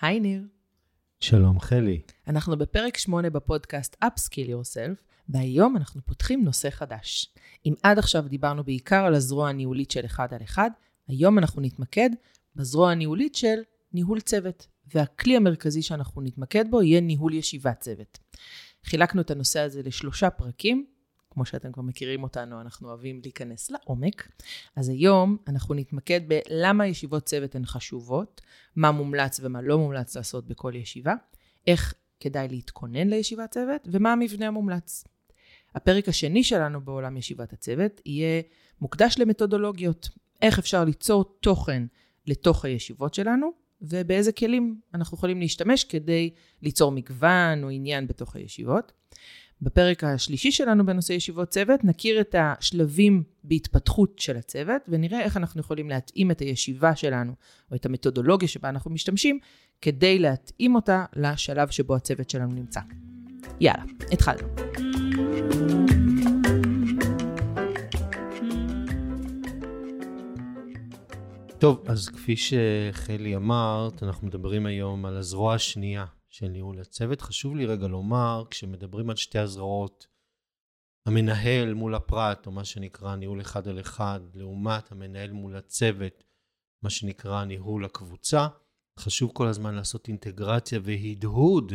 היי ניר. שלום חלי. אנחנו בפרק 8 בפודקאסט Upskill Yourself, והיום אנחנו פותחים נושא חדש. אם עד עכשיו דיברנו בעיקר על הזרוע הניהולית של אחד על אחד, היום אנחנו נתמקד בזרוע הניהולית של ניהול צוות, והכלי המרכזי שאנחנו נתמקד בו יהיה ניהול ישיבת צוות. חילקנו את הנושא הזה לשלושה פרקים, כמו שאתם כבר מכירים אותנו, אנחנו אוהבים להיכנס לעומק. אז היום אנחנו נתמקד בלמה ישיבות צוות הן חשובות, מה מומלץ ומה לא מומלץ לעשות בכל ישיבה, איך כדאי להתכונן לישיבת צוות, ומה המבנה המומלץ. הפרק השני שלנו בעולם ישיבת הצוות יהיה מוקדש למתודולוגיות, איך אפשר ליצור תוכן לתוך הישיבות שלנו, ובאיזה כלים אנחנו יכולים להשתמש כדי ליצור מגוון או עניין בתוך הישיבות. בפרק השלישי שלנו בנושא ישיבות צוות נכיר את השלבים בהתפתחות של הצוות ונראה איך אנחנו יכולים להתאים את הישיבה שלנו או את המתודולוגיה שבה אנחנו משתמשים כדי להתאים אותה לשלב שבו הצוות שלנו נמצא. יאללה, התחלנו. טוב, אז כפי שחלי אמרת, אנחנו מדברים היום על הזרוע השנייה של ניהול הצוות. חשוב לי רגע לומר, כשמדברים על שתי הזרועות, המנהל מול הפרט, או מה שנקרא ניהול אחד על אחד, לעומת המנהל מול הצוות, מה שנקרא ניהול הקבוצה, חשוב כל הזמן לעשות אינטגרציה והדהוד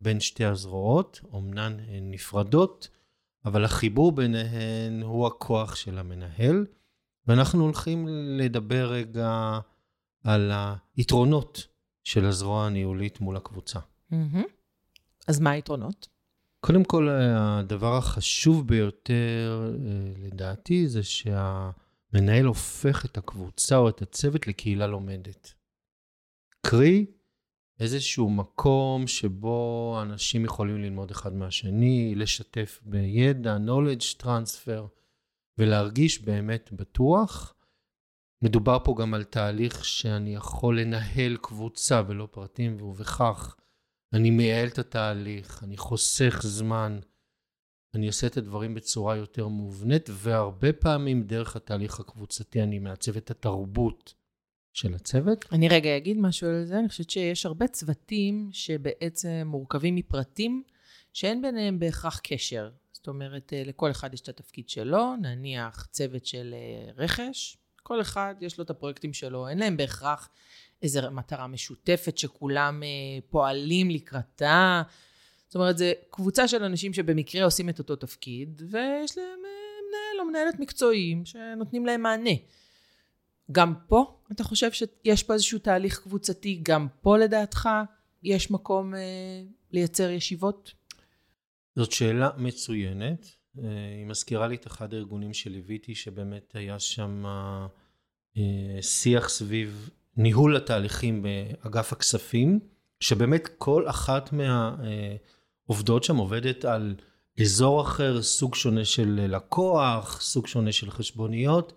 בין שתי הזרועות, אמנן הן נפרדות, אבל החיבור ביניהן הוא הכוח של המנהל. ואנחנו הולכים לדבר רגע על היתרונות של הזרוע הניהולית מול הקבוצה. Mm-hmm. אז מה היתרונות? קודם כל, הדבר החשוב ביותר, אה, לדעתי, זה שהמנהל הופך את הקבוצה או את הצוות לקהילה לומדת. קרי, איזשהו מקום שבו אנשים יכולים ללמוד אחד מהשני, לשתף בידע, knowledge transfer, ולהרגיש באמת בטוח. מדובר פה גם על תהליך שאני יכול לנהל קבוצה ולא פרטים, ובכך אני מייעל את התהליך, אני חוסך זמן, אני עושה את הדברים בצורה יותר מובנית, והרבה פעמים דרך התהליך הקבוצתי אני מעצב את התרבות של הצוות. אני רגע אגיד משהו על זה, אני חושבת שיש הרבה צוותים שבעצם מורכבים מפרטים שאין ביניהם בהכרח קשר. זאת אומרת, אה, לכל אחד יש את התפקיד שלו, נניח צוות של אה, רכש, כל אחד יש לו את הפרויקטים שלו, אין להם בהכרח איזו מטרה משותפת שכולם אה, פועלים לקראתה. זאת אומרת, זו קבוצה של אנשים שבמקרה עושים את אותו תפקיד, ויש להם מנהל או מנהלת מקצועיים שנותנים להם מענה. גם פה, אתה חושב שיש פה איזשהו תהליך קבוצתי, גם פה לדעתך יש מקום אה, לייצר ישיבות? זאת שאלה מצוינת. אה, היא מזכירה לי את אחד הארגונים שליוויתי, שבאמת היה שם אה, שיח סביב ניהול התהליכים באגף הכספים, שבאמת כל אחת מהעובדות שם עובדת על אזור אחר, סוג שונה של לקוח, סוג שונה של חשבוניות.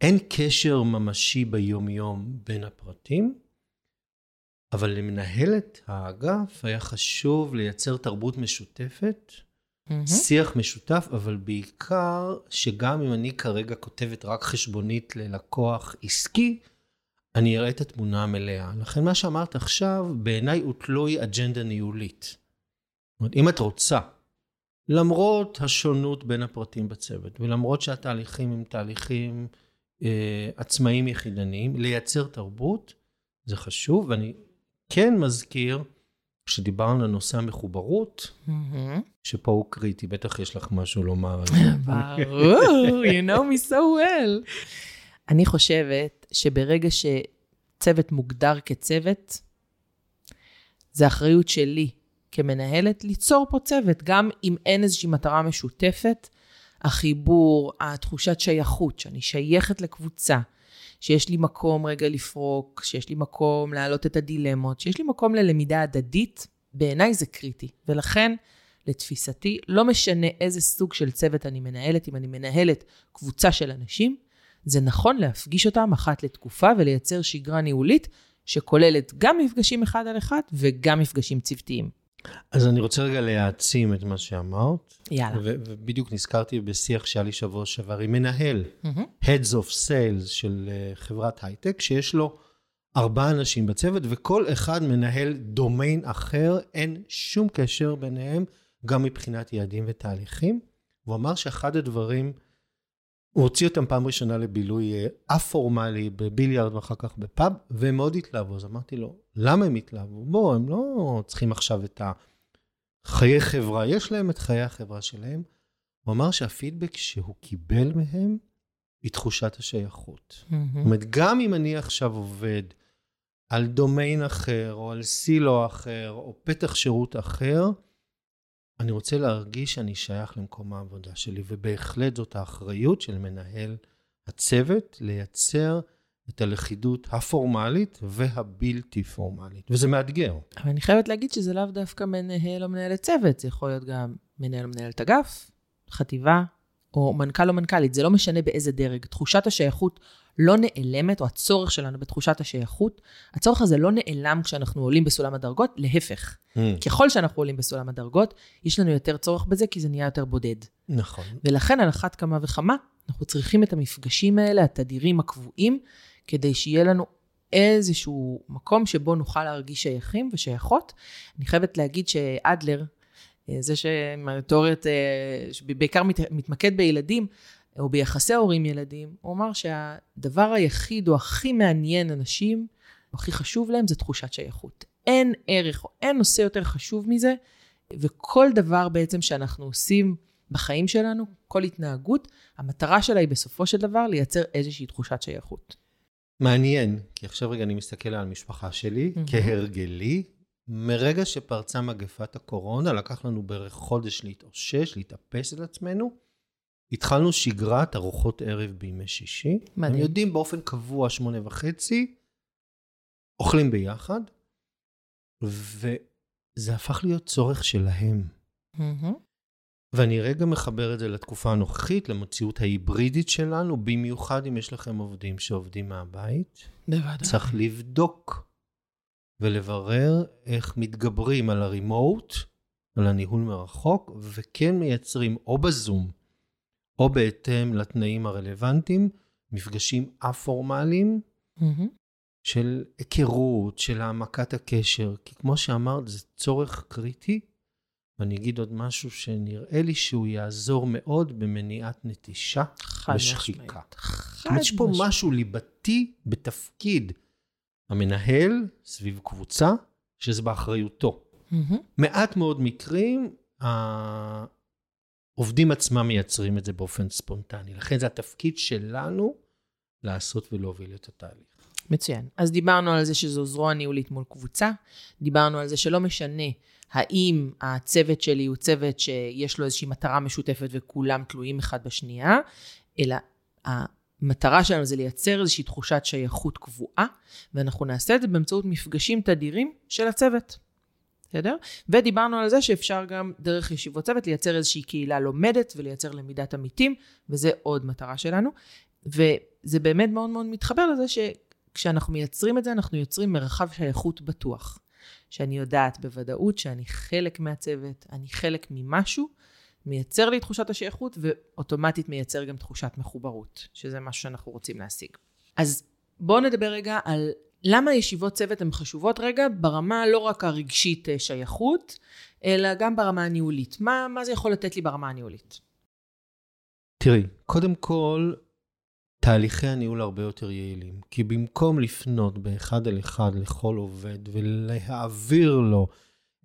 אין קשר ממשי ביום-יום בין הפרטים, אבל למנהלת האגף היה חשוב לייצר תרבות משותפת, mm-hmm. שיח משותף, אבל בעיקר שגם אם אני כרגע כותבת רק חשבונית ללקוח עסקי, אני אראה את התמונה המלאה. לכן מה שאמרת עכשיו, בעיניי הוא תלוי אג'נדה ניהולית. זאת אומרת, אם את רוצה, למרות השונות בין הפרטים בצוות, ולמרות שהתהליכים הם תהליכים אה, עצמאיים יחידניים, לייצר תרבות, זה חשוב, ואני כן מזכיר, כשדיברנו על נושא המחוברות, mm-hmm. שפה הוא קריטי, בטח יש לך משהו לומר על זה. ברור, you know me so well. אני חושבת שברגע שצוות מוגדר כצוות, זה אחריות שלי כמנהלת ליצור פה צוות, גם אם אין איזושהי מטרה משותפת, החיבור, התחושת שייכות, שאני שייכת לקבוצה, שיש לי מקום רגע לפרוק, שיש לי מקום להעלות את הדילמות, שיש לי מקום ללמידה הדדית, בעיניי זה קריטי. ולכן, לתפיסתי, לא משנה איזה סוג של צוות אני מנהלת, אם אני מנהלת קבוצה של אנשים, זה נכון להפגיש אותם אחת לתקופה ולייצר שגרה ניהולית שכוללת גם מפגשים אחד על אחד וגם מפגשים צוותיים. אז אני רוצה רגע להעצים את מה שאמרת. יאללה. ובדיוק נזכרתי בשיח שהיה לי שבוע שעבר עם מנהל, mm-hmm. Heads of Sales של uh, חברת הייטק, שיש לו ארבעה אנשים בצוות, וכל אחד מנהל דומיין אחר, אין שום קשר ביניהם, גם מבחינת יעדים ותהליכים. הוא אמר שאחד הדברים, הוא הוציא אותם פעם ראשונה לבילוי א-פורמלי בביליארד ואחר כך בפאב, והם מאוד התלהבו. אז אמרתי לו, למה הם התלהבו? בוא, הם לא צריכים עכשיו את החיי חברה, יש להם את חיי החברה שלהם. הוא אמר שהפידבק שהוא קיבל מהם, היא תחושת השייכות. Mm-hmm. זאת אומרת, גם אם אני עכשיו עובד על דומיין אחר, או על סילו אחר, או פתח שירות אחר, אני רוצה להרגיש שאני שייך למקום העבודה שלי, ובהחלט זאת האחריות של מנהל הצוות לייצר את הלכידות הפורמלית והבלתי פורמלית, וזה מאתגר. אבל אני חייבת להגיד שזה לאו דווקא מנהל או מנהלת צוות, זה יכול להיות גם מנהל או מנהלת אגף, חטיבה, או מנכ"ל או מנכ"לית, זה לא משנה באיזה דרג. תחושת השייכות לא נעלמת, או הצורך שלנו בתחושת השייכות, הצורך הזה לא נעלם כשאנחנו עולים בסולם הדרגות, להפך. Mm. ככל שאנחנו עולים בסולם הדרגות, יש לנו יותר צורך בזה, כי זה נהיה יותר בודד. נכון. ולכן על אחת כמה וכמה, אנחנו צריכים את המפגשים האלה, התדירים הקבועים, כדי שיהיה לנו איזשהו מקום שבו נוכל להרגיש שייכים ושייכות. אני חייבת להגיד שאדלר, אה, זה שהתיאוריות, אה, בעיקר מתמקד בילדים, או ביחסי הורים-ילדים, הוא אמר שהדבר היחיד או הכי מעניין אנשים, או הכי חשוב להם, זה תחושת שייכות. אין ערך או אין נושא יותר חשוב מזה, וכל דבר בעצם שאנחנו עושים בחיים שלנו, כל התנהגות, המטרה שלה היא בסופו של דבר לייצר איזושהי תחושת שייכות. מעניין, כי עכשיו רגע אני מסתכל על המשפחה שלי, mm-hmm. כהרגלי, מרגע שפרצה מגפת הקורונה, לקח לנו בערך חודש להתאושש, להתאפס על עצמנו. התחלנו שגרת ארוחות ערב בימי שישי. מדהים. הם יודעים באופן קבוע, שמונה וחצי, אוכלים ביחד, וזה הפך להיות צורך שלהם. Mm-hmm. ואני רגע מחבר את זה לתקופה הנוכחית, למציאות ההיברידית שלנו, במיוחד אם יש לכם עובדים שעובדים מהבית. בוודאי. צריך לבדוק ולברר איך מתגברים על הרימוט, על הניהול מרחוק, וכן מייצרים או בזום, או בהתאם לתנאים הרלוונטיים, מפגשים א-פורמליים mm-hmm. של היכרות, של העמקת הקשר. כי כמו שאמרת, זה צורך קריטי. ואני אגיד עוד משהו שנראה לי שהוא יעזור מאוד במניעת נטישה ושחיקה. זאת אומרת, יש פה משהו ליבתי בתפקיד המנהל סביב קבוצה, שזה באחריותו. Mm-hmm. מעט מאוד מקרים, העובדים עצמם מייצרים את זה באופן ספונטני. לכן זה התפקיד שלנו לעשות ולהוביל את התהליך. מצוין. אז דיברנו על זה שזו זרוע ניהולית מול קבוצה, דיברנו על זה שלא משנה האם הצוות שלי הוא צוות שיש לו איזושהי מטרה משותפת וכולם תלויים אחד בשנייה, אלא המטרה שלנו זה לייצר איזושהי תחושת שייכות קבועה, ואנחנו נעשה את זה באמצעות מפגשים תדירים של הצוות. בסדר? ודיברנו על זה שאפשר גם דרך ישיבות צוות לייצר איזושהי קהילה לומדת ולייצר למידת עמיתים, וזה עוד מטרה שלנו. וזה באמת מאוד מאוד מתחבר לזה שכשאנחנו מייצרים את זה, אנחנו יוצרים מרחב שייכות בטוח. שאני יודעת בוודאות שאני חלק מהצוות, אני חלק ממשהו, מייצר לי תחושת השייכות, ואוטומטית מייצר גם תחושת מחוברות, שזה משהו שאנחנו רוצים להשיג. אז בואו נדבר רגע על למה ישיבות צוות הן חשובות רגע ברמה לא רק הרגשית אה, שייכות, אלא גם ברמה הניהולית. מה, מה זה יכול לתת לי ברמה הניהולית? תראי, קודם כל, תהליכי הניהול הרבה יותר יעילים. כי במקום לפנות באחד על אחד לכל עובד ולהעביר לו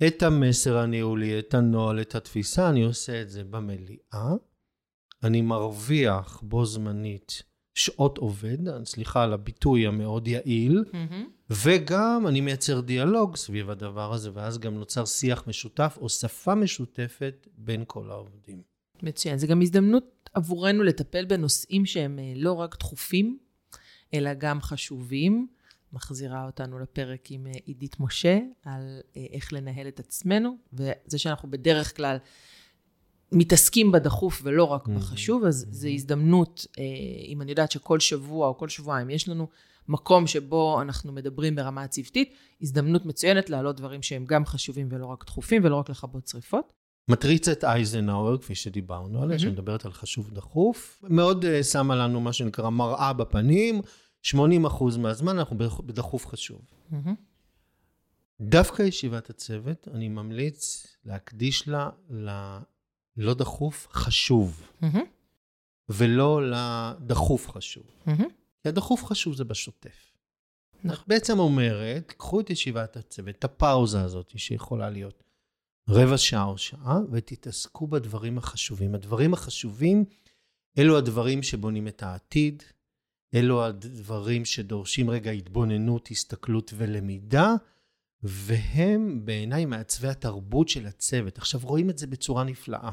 את המסר הניהולי, את הנוהל, את התפיסה, אני עושה את זה במליאה. אני מרוויח בו זמנית שעות עובד, סליחה על הביטוי המאוד יעיל, mm-hmm. וגם אני מייצר דיאלוג סביב הדבר הזה, ואז גם נוצר שיח משותף או שפה משותפת בין כל העובדים. מצוין. זה גם הזדמנות עבורנו לטפל בנושאים שהם אה, לא רק דחופים, אלא גם חשובים. מחזירה אותנו לפרק עם אה, עידית משה, על אה, איך לנהל את עצמנו, וזה שאנחנו בדרך כלל מתעסקים בדחוף ולא רק בחשוב, אז. זו הזדמנות, אם אני יודעת שכל שבוע או כל שבועיים יש לנו מקום שבו אנחנו מדברים ברמה הצוותית, הזדמנות מצוינת להעלות דברים שהם גם חשובים ולא רק דחופים ולא רק לכבות שריפות. מטריצת אייזנאוור, כפי שדיברנו עליה. שמדברת על חשוב דחוף, מאוד uh, שמה לנו מה שנקרא מראה בפנים, 80% מהזמן אנחנו בדחוף חשוב. דווקא ישיבת הצוות, אני ממליץ להקדיש לה ללא דחוף חשוב. ולא לדחוף חשוב. כי הדחוף חשוב זה בשוטף. נכון. את בעצם אומרת, קחו את ישיבת הצוות, את הפאוזה הזאת שיכולה להיות רבע שעה או שעה, ותתעסקו בדברים החשובים. הדברים החשובים אלו הדברים שבונים את העתיד, אלו הדברים שדורשים רגע התבוננות, הסתכלות ולמידה, והם בעיניי מעצבי התרבות של הצוות. עכשיו רואים את זה בצורה נפלאה.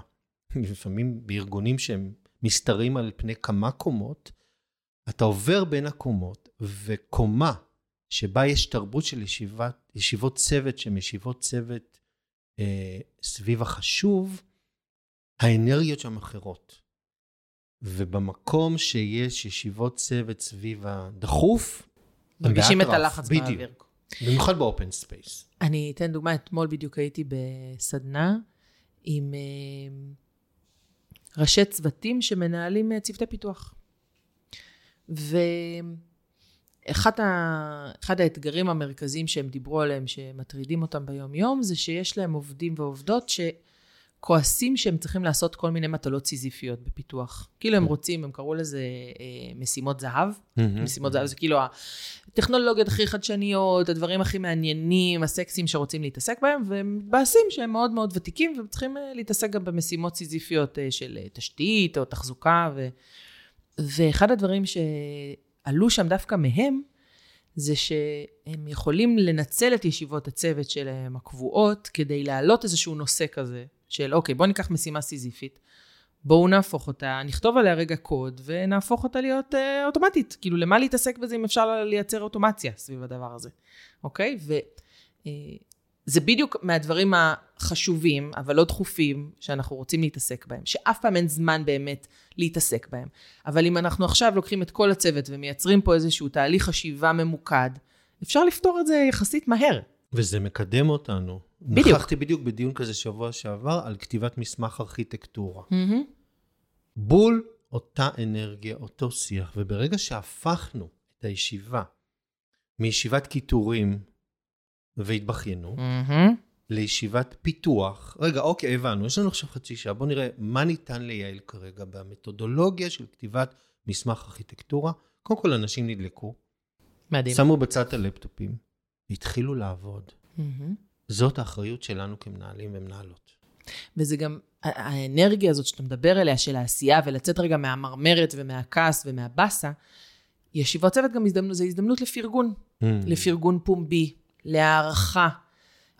לפעמים בארגונים שהם משתרעים על פני כמה קומות, אתה עובר בין הקומות, וקומה שבה יש תרבות של ישיבת, ישיבות צוות, שהן ישיבות צוות אה, סביב החשוב, האנרגיות שם אחרות. ובמקום שיש ישיבות צוות סביב הדחוף, מרגישים את. הלחץ בדיוק. באוויר. במיוחד ב open space. אני אתן דוגמה, אתמול בדיוק הייתי בסדנה עם אה, ראשי צוותים שמנהלים אה, צוותי פיתוח. ואחד ה... האתגרים המרכזיים שהם דיברו עליהם, שמטרידים אותם ביום-יום, זה שיש להם עובדים ועובדות שכועסים שהם צריכים לעשות כל מיני מטלות סיזיפיות בפיתוח. כאילו הם רוצים, הם קראו לזה אה, משימות זהב. משימות זהב זה כאילו הטכנולוגיות הכי חדשניות, הדברים הכי מעניינים, הסקסים שרוצים להתעסק בהם, והם מתבאסים שהם מאוד מאוד ותיקים, והם צריכים אה, להתעסק גם במשימות סיזיפיות אה, של אה, תשתית או תחזוקה. ו... ואחד הדברים שעלו שם דווקא מהם, זה שהם יכולים לנצל את ישיבות הצוות שלהם הקבועות, כדי להעלות איזשהו נושא כזה, של אוקיי, בואו ניקח משימה סיזיפית, בואו נהפוך אותה, נכתוב עליה רגע קוד, ונהפוך אותה להיות אה, אוטומטית. כאילו, למה להתעסק בזה אם אפשר לייצר אוטומציה סביב הדבר הזה, אוקיי? וזה בדיוק מהדברים החשובים, אבל לא דחופים, שאנחנו רוצים להתעסק בהם, שאף פעם אין זמן באמת להתעסק בהם. אבל אם אנחנו עכשיו לוקחים את כל הצוות ומייצרים פה איזשהו תהליך חשיבה ממוקד, אפשר לפתור את זה יחסית מהר. וזה מקדם אותנו. בדיוק. נכחתי בדיוק בדיון כזה שבוע שעבר על כתיבת מסמך ארכיטקטורה. בול אותה אנרגיה, אותו שיח, וברגע שהפכנו את הישיבה מישיבת קיטורים והתבכיינו, לישיבת פיתוח, רגע, אוקיי, הבנו, יש לנו עכשיו חצי שעה, בואו נראה מה ניתן לייעל כרגע במתודולוגיה של כתיבת מסמך ארכיטקטורה. קודם כל, אנשים נדלקו, מדהים. שמו בצד הלפטופים, והתחילו לעבוד. מהמם. זאת האחריות שלנו כמנהלים ומנהלות. וזה גם, האנרגיה הזאת שאתה מדבר עליה, של העשייה, ולצאת רגע מהמרמרת ומהכעס ומהבאסה, ישיבות צוות גם הזדמנות, זה הזדמנות לפרגון. Mm. לפרגון פומבי, להערכה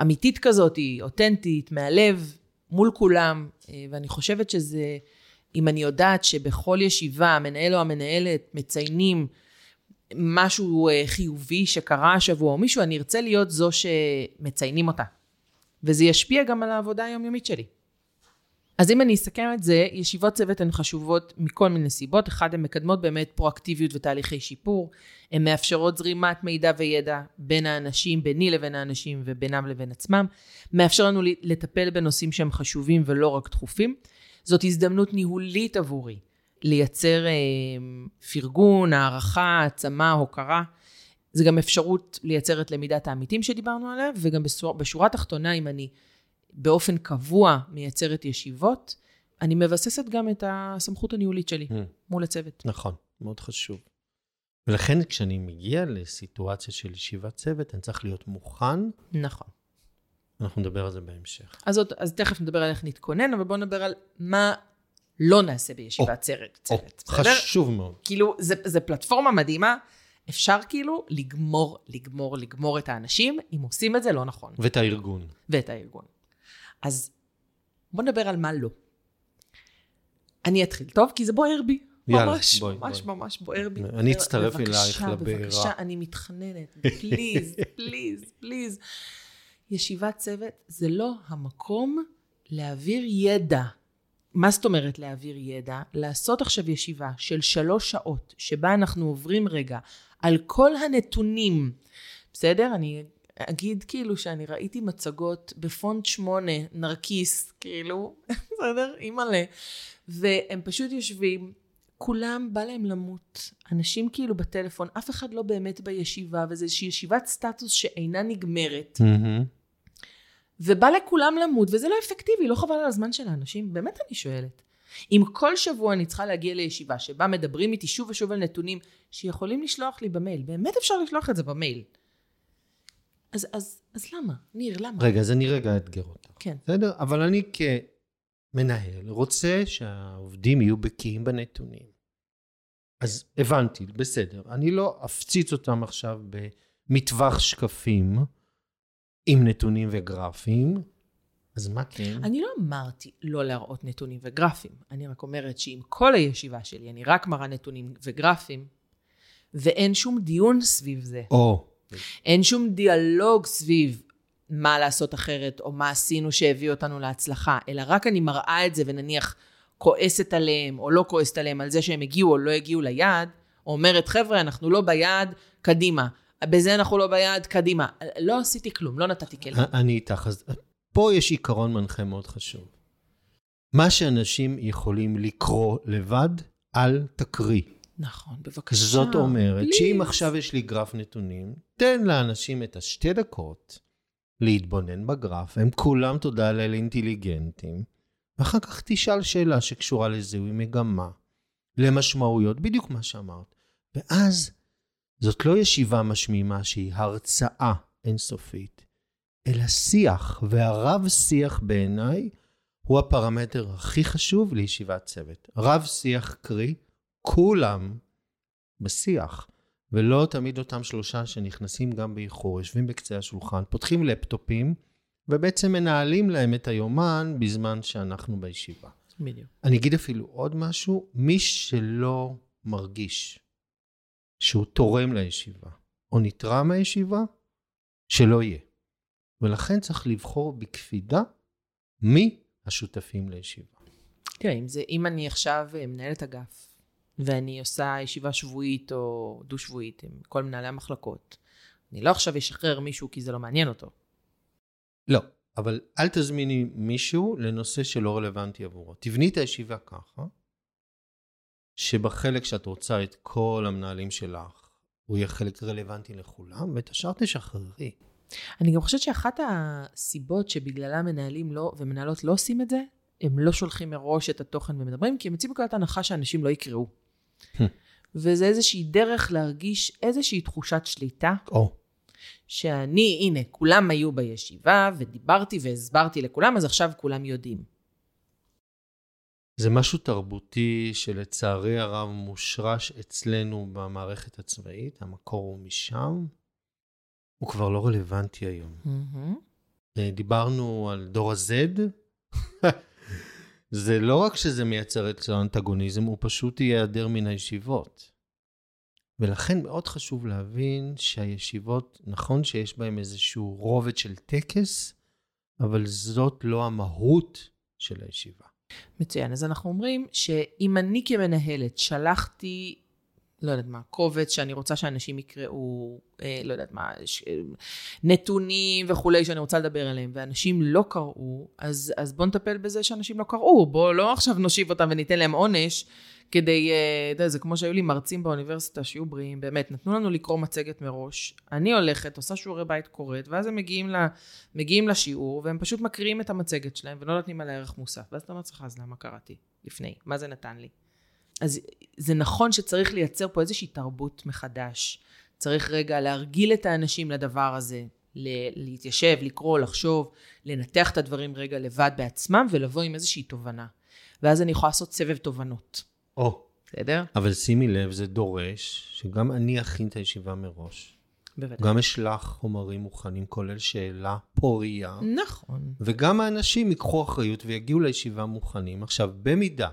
אמיתית כזאת, אותנטית, מהלב, מול כולם. אה, ואני חושבת שזה, אם אני יודעת שבכל ישיבה המנהל או המנהלת מציינים משהו אה, חיובי שקרה השבוע, או מישהו, אני ארצה להיות זו שמציינים אותה. וזה ישפיע גם על העבודה היומיומית שלי. אז אם אני אסכם את זה, ישיבות צוות הן חשובות מכל מיני סיבות. אחד, הן מקדמות באמת פרואקטיביות ותהליכי שיפור. הן מאפשרות זרימת מידע וידע בין האנשים, ביני לבין האנשים ובינם לבין עצמם. מאפשר לנו לטפל בנושאים שהם חשובים ולא רק דחופים. זאת הזדמנות ניהולית עבורי לייצר אה, פרגון, הערכה, העצמה, הוקרה. זה גם אפשרות לייצר את למידת העמיתים שדיברנו עליה, וגם בשורה, בשורה התחתונה, אם אני באופן קבוע מייצרת ישיבות, אני מבססת גם את הסמכות הניהולית שלי Mm. מול הצוות. נכון, מאוד חשוב. ולכן כשאני מגיע לסיטואציה של ישיבת צוות, אני צריך להיות מוכן, נכון. אנחנו נדבר על זה בהמשך. אז, עוד, אז תכף נדבר על איך נתכונן, אבל בואו נדבר על מה לא נעשה בישיבת צוות. צוות בסדר? חשוב מאוד. כאילו, זה, זה פלטפורמה מדהימה. אפשר כאילו לגמור, לגמור, לגמור את האנשים, אם עושים את זה לא נכון. ואת הארגון. ואת הארגון. אז בוא נדבר על מה לא. אני אתחיל, טוב? כי זה בוער בי. יאללה, ממש, בואי, ממש, בואי. ממש בוער בי. אני אצטרף בבקשה, אלייך לבעירה. בבקשה, אני מתחננת. פליז, פליז, פליז. ישיבת צוות זה לא המקום להעביר ידע. מה זאת אומרת להעביר ידע? לעשות עכשיו ישיבה של שלוש שעות, שבה אנחנו עוברים רגע על כל הנתונים. בסדר? אני אגיד כאילו שאני ראיתי מצגות בפונט שמונה, נרקיס, כאילו, בסדר? אימא'לה. והם פשוט יושבים, כולם בא להם למות. אנשים כאילו בטלפון, אף אחד לא באמת בישיבה, וזו איזושהי ישיבת סטטוס שאינה נגמרת. מהמם. ובא לכולם למות, וזה לא אפקטיבי, לא חבל על הזמן של האנשים? באמת אני שואלת. אם כל שבוע אני צריכה להגיע לישיבה שבה מדברים איתי שוב ושוב על נתונים שיכולים לשלוח לי במייל, באמת אפשר לשלוח את זה במייל. אז, אז, אז למה? ניר, למה? רגע, אז אני רגע אאתגר אותך. כן. בסדר? אבל אני כמנהל רוצה שהעובדים יהיו בקיאים בנתונים. אז הבנתי, בסדר. אני לא אפציץ אותם עכשיו במטווח שקפים עם נתונים וגרפים, אז מה כן? אני לא אמרתי לא להראות נתונים וגרפים. אני רק אומרת שאם כל הישיבה שלי אני רק מראה נתונים וגרפים, ואין שום דיון סביב זה, או, אין שום דיאלוג סביב מה לעשות אחרת, או מה עשינו שהביא אותנו להצלחה, אלא רק אני מראה את זה ונניח כועסת עליהם, או לא כועסת עליהם על זה שהם הגיעו או לא הגיעו ליעד, או אומרת, חבר'ה, אנחנו לא ביעד, קדימה. בזה אנחנו לא ביעד, קדימה. לא עשיתי כלום, לא נתתי כלים. אני איתך. אז פה יש עיקרון מנחה מאוד חשוב. מה שאנשים יכולים לקרוא לבד, אל תקריא. נכון, בבקשה. זאת אומרת, please. שאם עכשיו יש לי גרף נתונים, תן לאנשים את השתי דקות להתבונן בגרף, הם כולם, תודה לאל, אינטליגנטים, ואחר כך תשאל שאלה שקשורה לזיהוי מגמה, למשמעויות, בדיוק מה שאמרת. ואז זאת לא ישיבה משמימה שהיא הרצאה אינסופית, אלא שיח, והרב-שיח בעיניי הוא הפרמטר הכי חשוב לישיבת צוות. רב-שיח קרי, כולם בשיח, ולא תמיד אותם שלושה שנכנסים גם באיחור, יושבים בקצה השולחן, פותחים לפטופים, ובעצם מנהלים להם את היומן בזמן שאנחנו בישיבה. בדיוק. אני אגיד אפילו עוד משהו, מי שלא מרגיש שהוא תורם לישיבה, או נתרם מהישיבה, שלא יהיה. ולכן צריך לבחור בקפידה מי השותפים לישיבה. תראה, אם, זה, אם אני עכשיו אה, מנהלת אגף, ואני עושה ישיבה שבועית או דו-שבועית עם כל מנהלי המחלקות, אני לא עכשיו אשחרר מישהו כי זה לא מעניין אותו. לא, אבל אל תזמיני מישהו לנושא שלא רלוונטי עבורו. תבני את הישיבה ככה, שבחלק שאת רוצה את כל המנהלים שלך, הוא יהיה חלק רלוונטי לכולם, ואת השאר תשחררי. אני גם חושבת שאחת הסיבות שבגללה מנהלים לא, ומנהלות לא עושים את זה, הם לא שולחים מראש את התוכן ומדברים, כי הם יוצאים מנקודת הנחה שאנשים לא יקראו. וזה איזושהי דרך להרגיש איזושהי תחושת שליטה, או, שאני, הנה, כולם היו בישיבה, ודיברתי והסברתי לכולם, אז עכשיו כולם יודעים. זה משהו תרבותי שלצערי הרב מושרש אצלנו במערכת הצבאית, המקור הוא משם, הוא כבר לא רלוונטי היום. אה, דיברנו על דור ה-Z, זה לא רק שזה מייצר אצלו אנטגוניזם, הוא פשוט ייעדר מן הישיבות. ולכן מאוד חשוב להבין שהישיבות, נכון שיש בהן איזשהו רובד של טקס, אבל זאת לא המהות של הישיבה. מצוין. אז אנחנו אומרים שאם אני כמנהלת שלחתי, לא יודעת מה, קובץ שאני רוצה שאנשים יקראו, אה, לא יודעת מה, ש, אה, נתונים וכולי שאני רוצה לדבר עליהם, ואנשים לא קראו, אז, אז בואו נטפל בזה שאנשים לא קראו. בואו לא עכשיו נושיב אותם וניתן להם עונש. כדי, אה, אתה יודע, זה כמו שהיו לי מרצים באוניברסיטה שיהיו בריאים, באמת, נתנו לנו לקרוא מצגת מראש, אני הולכת, עושה שיעורי בית קוראת, ואז הם מגיעים, ל, מגיעים לשיעור, והם פשוט מקריאים את המצגת שלהם, ולא נותנים עליה ערך מוסף. ואז אתה אומר לעצמך, אז למה קראתי לפני? מה זה נתן לי? אז זה נכון שצריך לייצר פה איזושהי תרבות מחדש. צריך רגע להרגיל את האנשים לדבר הזה, להתיישב, לקרוא, לחשוב, לנתח את הדברים רגע לבד בעצמם, ולבוא עם איזושהי תובנה. ואז אני יכולה לעשות סבב תובנות. או, בסדר? אבל שימי לב, זה דורש שגם אני אכין את הישיבה מראש. בוודאי. גם אשלח חומרים מוכנים, כולל שאלה פורייה, נכון. וגם האנשים ייקחו אחריות ויגיעו לישיבה מוכנים. עכשיו, במידה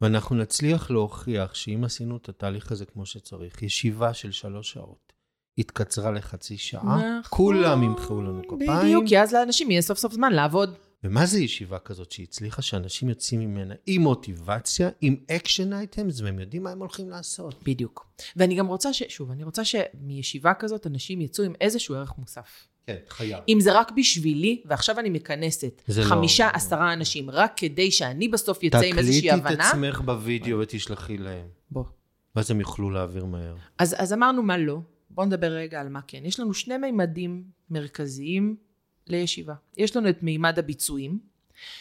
ואנחנו נצליח להוכיח שאם עשינו את התהליך הזה כמו שצריך, ישיבה של שלוש שעות התקצרה לחצי שעה, נכון. כולם ימחאו לנו כפיים. בדיוק, כי אז לאנשים יהיה סוף סוף זמן לעבוד. ומה זה ישיבה כזאת שהצליחה, שאנשים יוצאים ממנה עם מוטיבציה, עם action items, והם יודעים מה הם הולכים לעשות. בדיוק. ואני גם רוצה ש... שוב, אני רוצה שמישיבה כזאת אנשים יצאו עם איזשהו ערך מוסף. כן, חייב. אם זה רק בשבילי, ועכשיו אני מכנסת לא- חמישה, עשרה אנשים, רק כדי שאני בסוף יצא עם איזושהי תקליטי את הבנה, עצמך בווידאו ותשלחי להם. בוא. ואז הם יוכלו להעביר מהר. אז, אז אמרנו מה לא, בואו נדבר רגע על מה כן. יש לנו שני מימדים מרכזיים לישיבה. יש לנו את מימד הביצועים,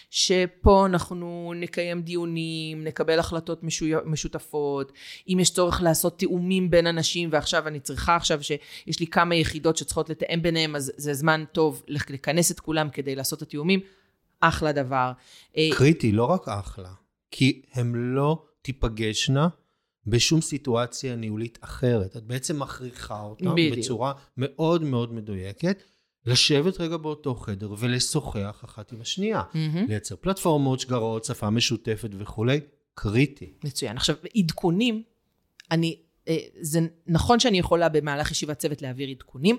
שפה אנחנו נקיים דיונים, נקבל החלטות משו- משותפות, אם יש צורך לעשות תיאומים בין אנשים, ועכשיו אני צריכה עכשיו שיש לי כמה יחידות שצריכות לתאם ביניהם, אז זה זמן טוב לכנס את כולם כדי לעשות את התיאומים, אחלה דבר. אה, קריטי, לא רק אחלה, כי הם לא תיפגשנה בשום סיטואציה ניהולית אחרת. את בעצם מכריחה אותם בדיוק. בצורה מאוד מאוד מדויקת, לשבת רגע באותו חדר ולשוחח אחת עם השנייה. מהמם. לייצר פלטפורמות, שגרות, שפה משותפת וכולי, קריטי. מצוין. עכשיו, עדכונים, אני, אה, זה נכון שאני יכולה במהלך ישיבת צוות להעביר עדכונים,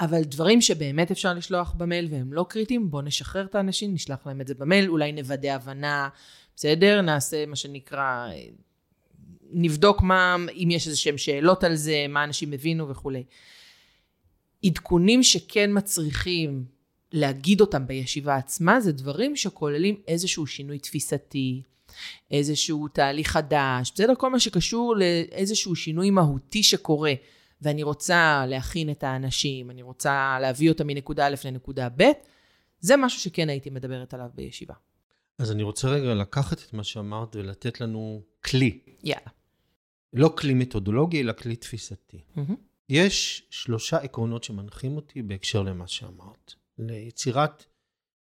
אבל דברים שבאמת אפשר לשלוח במייל והם לא קריטיים, בואו נשחרר את האנשים, נשלח להם את זה במייל, אולי נוודא הבנה, בסדר? נעשה מה שנקרא, אה, נבדוק מה, אם יש איזה שהם שאלות על זה, מה אנשים הבינו וכולי. עדכונים שכן מצריכים להגיד אותם בישיבה עצמה, זה דברים שכוללים איזשהו שינוי תפיסתי, איזשהו תהליך חדש, בסדר? כל מה שקשור לאיזשהו שינוי מהותי שקורה, ואני רוצה להכין את האנשים, אני רוצה להביא אותם מנקודה א' לנקודה ב', זה משהו שכן הייתי מדברת עליו בישיבה. אז אני רוצה רגע לקחת את מה שאמרת ולתת לנו כלי. יאללה. לא כלי מתודולוגי, אלא כלי תפיסתי. מהמם. יש שלושה עקרונות שמנחים אותי בהקשר למה שאמרת. ליצירת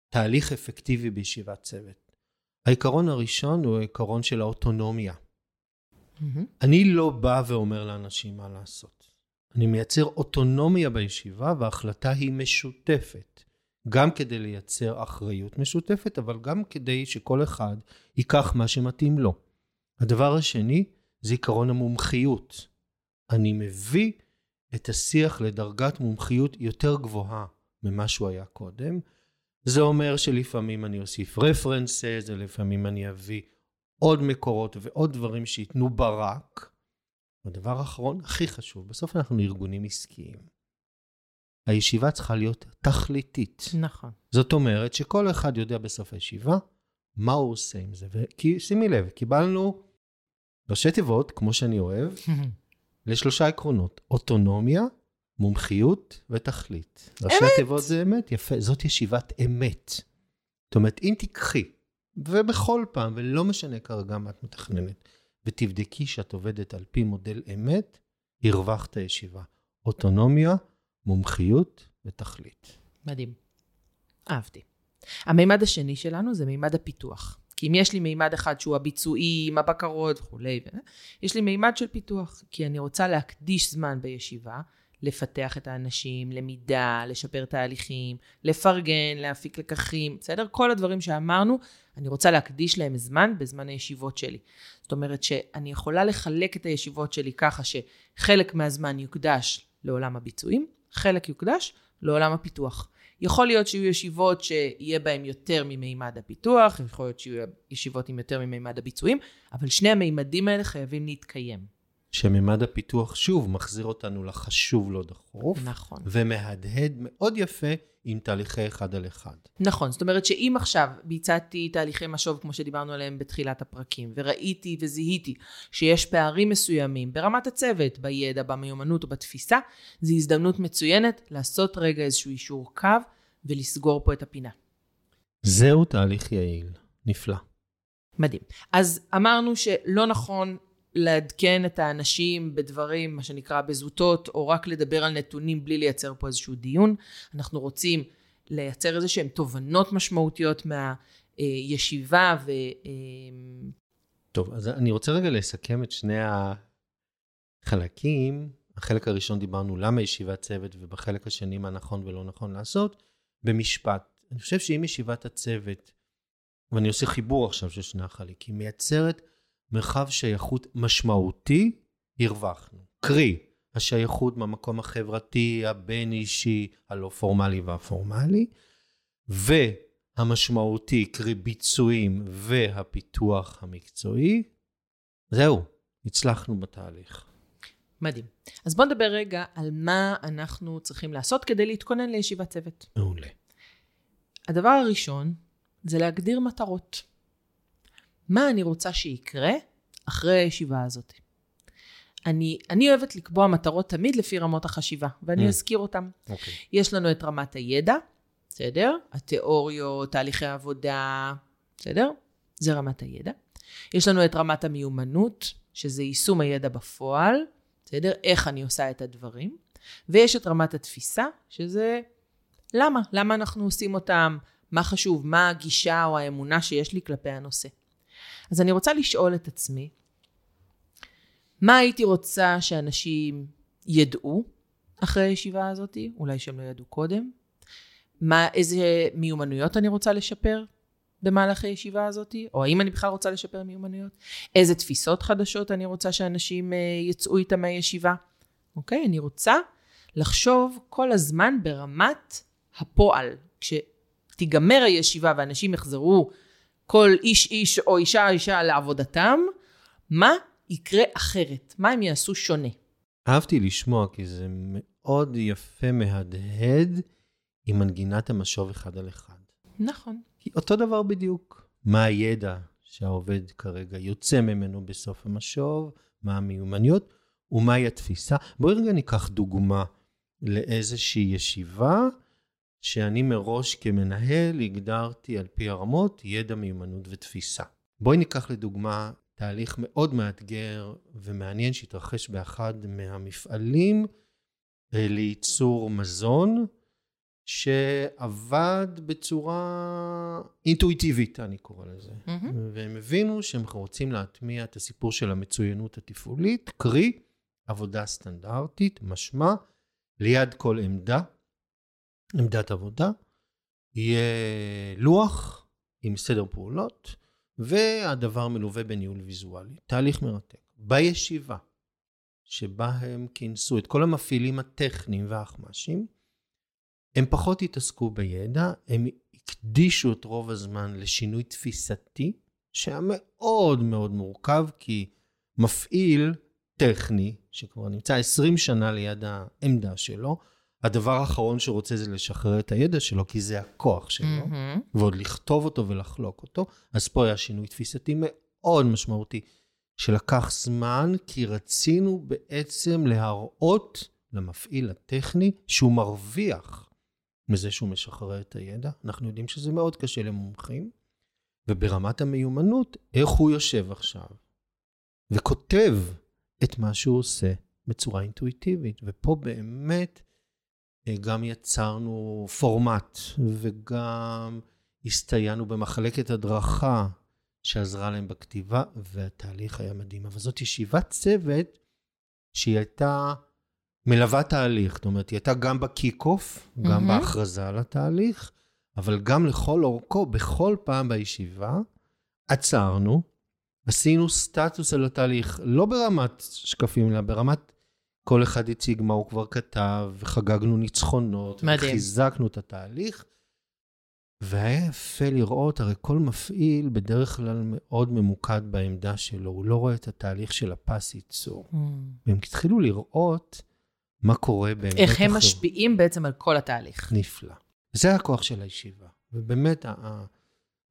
תהליך אפקטיבי בישיבת צוות. העיקרון הראשון הוא העיקרון של האוטונומיה. מהמם. אני לא בא ואומר לאנשים מה לעשות. אני מייצר אוטונומיה בישיבה וההחלטה היא משותפת. גם כדי לייצר אחריות משותפת, אבל גם כדי שכל אחד ייקח מה שמתאים לו. הדבר השני זה עיקרון המומחיות. אני מביא את השיח לדרגת מומחיות יותר גבוהה ממה שהוא היה קודם. זה אומר שלפעמים אני אוסיף רפרנסס, ולפעמים אני אביא עוד מקורות ועוד דברים שייתנו ברק. הדבר האחרון, הכי חשוב, בסוף אנחנו ארגונים עסקיים. הישיבה צריכה להיות תכליתית. נכון. זאת אומרת שכל אחד יודע בסוף הישיבה מה הוא עושה עם זה. וכי, שימי לב, קיבלנו ראשי תיבות, כמו שאני אוהב, לשלושה עקרונות, אוטונומיה, מומחיות ותכלית. ראשי התיבות זה אמת, יפה, זאת ישיבת אמת. זאת אומרת, אם תיקחי, ובכל פעם, ולא משנה כרגע מה את מתכננת, ותבדקי שאת עובדת על פי מודל אמת, הרווחת ישיבה. אוטונומיה, מומחיות ותכלית. מדהים. אהבתי. המימד השני שלנו זה מימד הפיתוח. כי אם יש לי מימד אחד שהוא הביצועים, הבקרות וכולי, יש לי מימד של פיתוח. כי אני רוצה להקדיש זמן בישיבה, לפתח את האנשים, למידה, לשפר תהליכים, לפרגן, להפיק לקחים, בסדר? כל הדברים שאמרנו, אני רוצה להקדיש להם זמן בזמן הישיבות שלי. זאת אומרת שאני יכולה לחלק את הישיבות שלי ככה שחלק מהזמן יוקדש לעולם הביצועים, חלק יוקדש לעולם הפיתוח. יכול להיות שיהיו ישיבות שיהיה בהן יותר ממימד הפיתוח, יכול להיות שיהיו ישיבות עם יותר ממימד הביצועים, אבל שני המימדים האלה חייבים להתקיים. שממד הפיתוח שוב מחזיר אותנו לחשוב לא דחוף, נכון. ומהדהד מאוד יפה עם תהליכי אחד על אחד. נכון, זאת אומרת שאם עכשיו ביצעתי תהליכי משוב, כמו שדיברנו עליהם בתחילת הפרקים, וראיתי וזיהיתי שיש פערים מסוימים ברמת הצוות, בידע, במיומנות או בתפיסה, זו הזדמנות מצוינת לעשות רגע איזשהו אישור קו ולסגור פה את הפינה. זהו תהליך יעיל. נפלא. מדהים. אז אמרנו שלא נכון לעדכן את האנשים בדברים, מה שנקרא בזוטות, או רק לדבר על נתונים בלי לייצר פה איזשהו דיון. אנחנו רוצים לייצר איזה שהן תובנות משמעותיות מהישיבה, ו... טוב, אז אני רוצה רגע לסכם את שני החלקים. החלק הראשון דיברנו למה ישיבת צוות, ובחלק השני מה נכון ולא נכון לעשות, במשפט. אני חושב שאם ישיבת הצוות, ואני עושה חיבור עכשיו של שני החלקים, מייצרת מרחב שייכות משמעותי, הרווחנו. קרי, השייכות מהמקום החברתי, הבין-אישי, הלא פורמלי והפורמלי, והמשמעותי, קרי ביצועים והפיתוח המקצועי, זהו, הצלחנו בתהליך. מדהים. אז בואו נדבר רגע על מה אנחנו צריכים לעשות כדי להתכונן לישיבת צוות. מעולה. הדבר הראשון זה להגדיר מטרות. מה אני רוצה שיקרה אחרי הישיבה הזאת? אני, אני אוהבת לקבוע מטרות תמיד לפי רמות החשיבה, ואני Mm. אזכיר אותן. אוקיי. יש לנו את רמת הידע, בסדר? התיאוריות, תהליכי העבודה, בסדר? זה רמת הידע. יש לנו את רמת המיומנות, שזה יישום הידע בפועל, בסדר? איך אני עושה את הדברים. ויש את רמת התפיסה, שזה למה? למה אנחנו עושים אותם? מה חשוב? מה הגישה או האמונה שיש לי כלפי הנושא? אז אני רוצה לשאול את עצמי, מה הייתי רוצה שאנשים ידעו אחרי הישיבה הזאת? אולי שהם לא ידעו קודם. מה, איזה מיומנויות אני רוצה לשפר במהלך הישיבה הזאת? או האם אני בכלל רוצה לשפר מיומנויות? איזה תפיסות חדשות אני רוצה שאנשים אה, יצאו איתם מהישיבה? אוקיי? אני רוצה לחשוב כל הזמן ברמת הפועל. כשתיגמר הישיבה ואנשים יחזרו, כל איש איש או אישה אישה לעבודתם, מה יקרה אחרת? מה הם יעשו שונה? אהבתי לשמוע, כי זה מאוד יפה מהדהד עם מנגינת המשוב אחד על אחד. נכון. כי אותו דבר בדיוק. מה הידע שהעובד כרגע יוצא ממנו בסוף המשוב, מה המיומנויות ומהי התפיסה. בואי רגע ניקח דוגמה לאיזושהי ישיבה שאני מראש כמנהל הגדרתי על פי הרמות ידע, מיומנות ותפיסה. בואי ניקח לדוגמה תהליך מאוד מאתגר ומעניין שהתרחש באחד מהמפעלים אה, לייצור מזון, שעבד בצורה אינטואיטיבית, אני קורא לזה. מהמם. והם הבינו שהם רוצים להטמיע את הסיפור של המצוינות התפעולית, קרי עבודה סטנדרטית, משמע ליד כל עמדה, עמדת עבודה, יהיה לוח עם סדר פעולות, והדבר מלווה בניהול ויזואלי. תהליך מרתק. בישיבה שבה הם כינסו את כל המפעילים הטכניים והאחמ"שים, הם פחות התעסקו בידע, הם הקדישו את רוב הזמן לשינוי תפיסתי, שהיה מאוד מאוד מורכב, כי מפעיל טכני, שכבר נמצא 20 שנה ליד העמדה שלו, הדבר האחרון שרוצה זה לשחרר את הידע שלו, כי זה הכוח שלו, מהמם. ועוד לכתוב אותו ולחלוק אותו. אז פה היה שינוי תפיסתי מאוד משמעותי, שלקח זמן, כי רצינו בעצם להראות למפעיל הטכני שהוא מרוויח מזה שהוא משחרר את הידע. אנחנו יודעים שזה מאוד קשה למומחים. וברמת המיומנות, איך הוא יושב עכשיו וכותב את מה שהוא עושה בצורה אינטואיטיבית. ופה באמת גם יצרנו פורמט וגם הסתייענו במחלקת הדרכה שעזרה להם בכתיבה, והתהליך היה מדהים. אבל זאת ישיבת צוות שהיא הייתה מלווה תהליך. זאת אומרת, היא הייתה גם ב kick-off, גם מהמם. בהכרזה על התהליך, אבל גם לכל אורכו, בכל פעם בישיבה, עצרנו, עשינו סטטוס על התהליך, לא ברמת שקפים, אלא ברמת כל אחד הציג מה הוא כבר כתב, וחגגנו ניצחונות, מדהים. וחיזקנו את התהליך. והיה יפה לראות, הרי כל מפעיל בדרך כלל מאוד ממוקד בעמדה שלו, הוא לא רואה את התהליך של הפס ייצור. והם התחילו לראות מה קורה באמת. איך הם אחר. משפיעים בעצם על כל התהליך. נפלא. זה הכוח של הישיבה. ובאמת, ה- ה-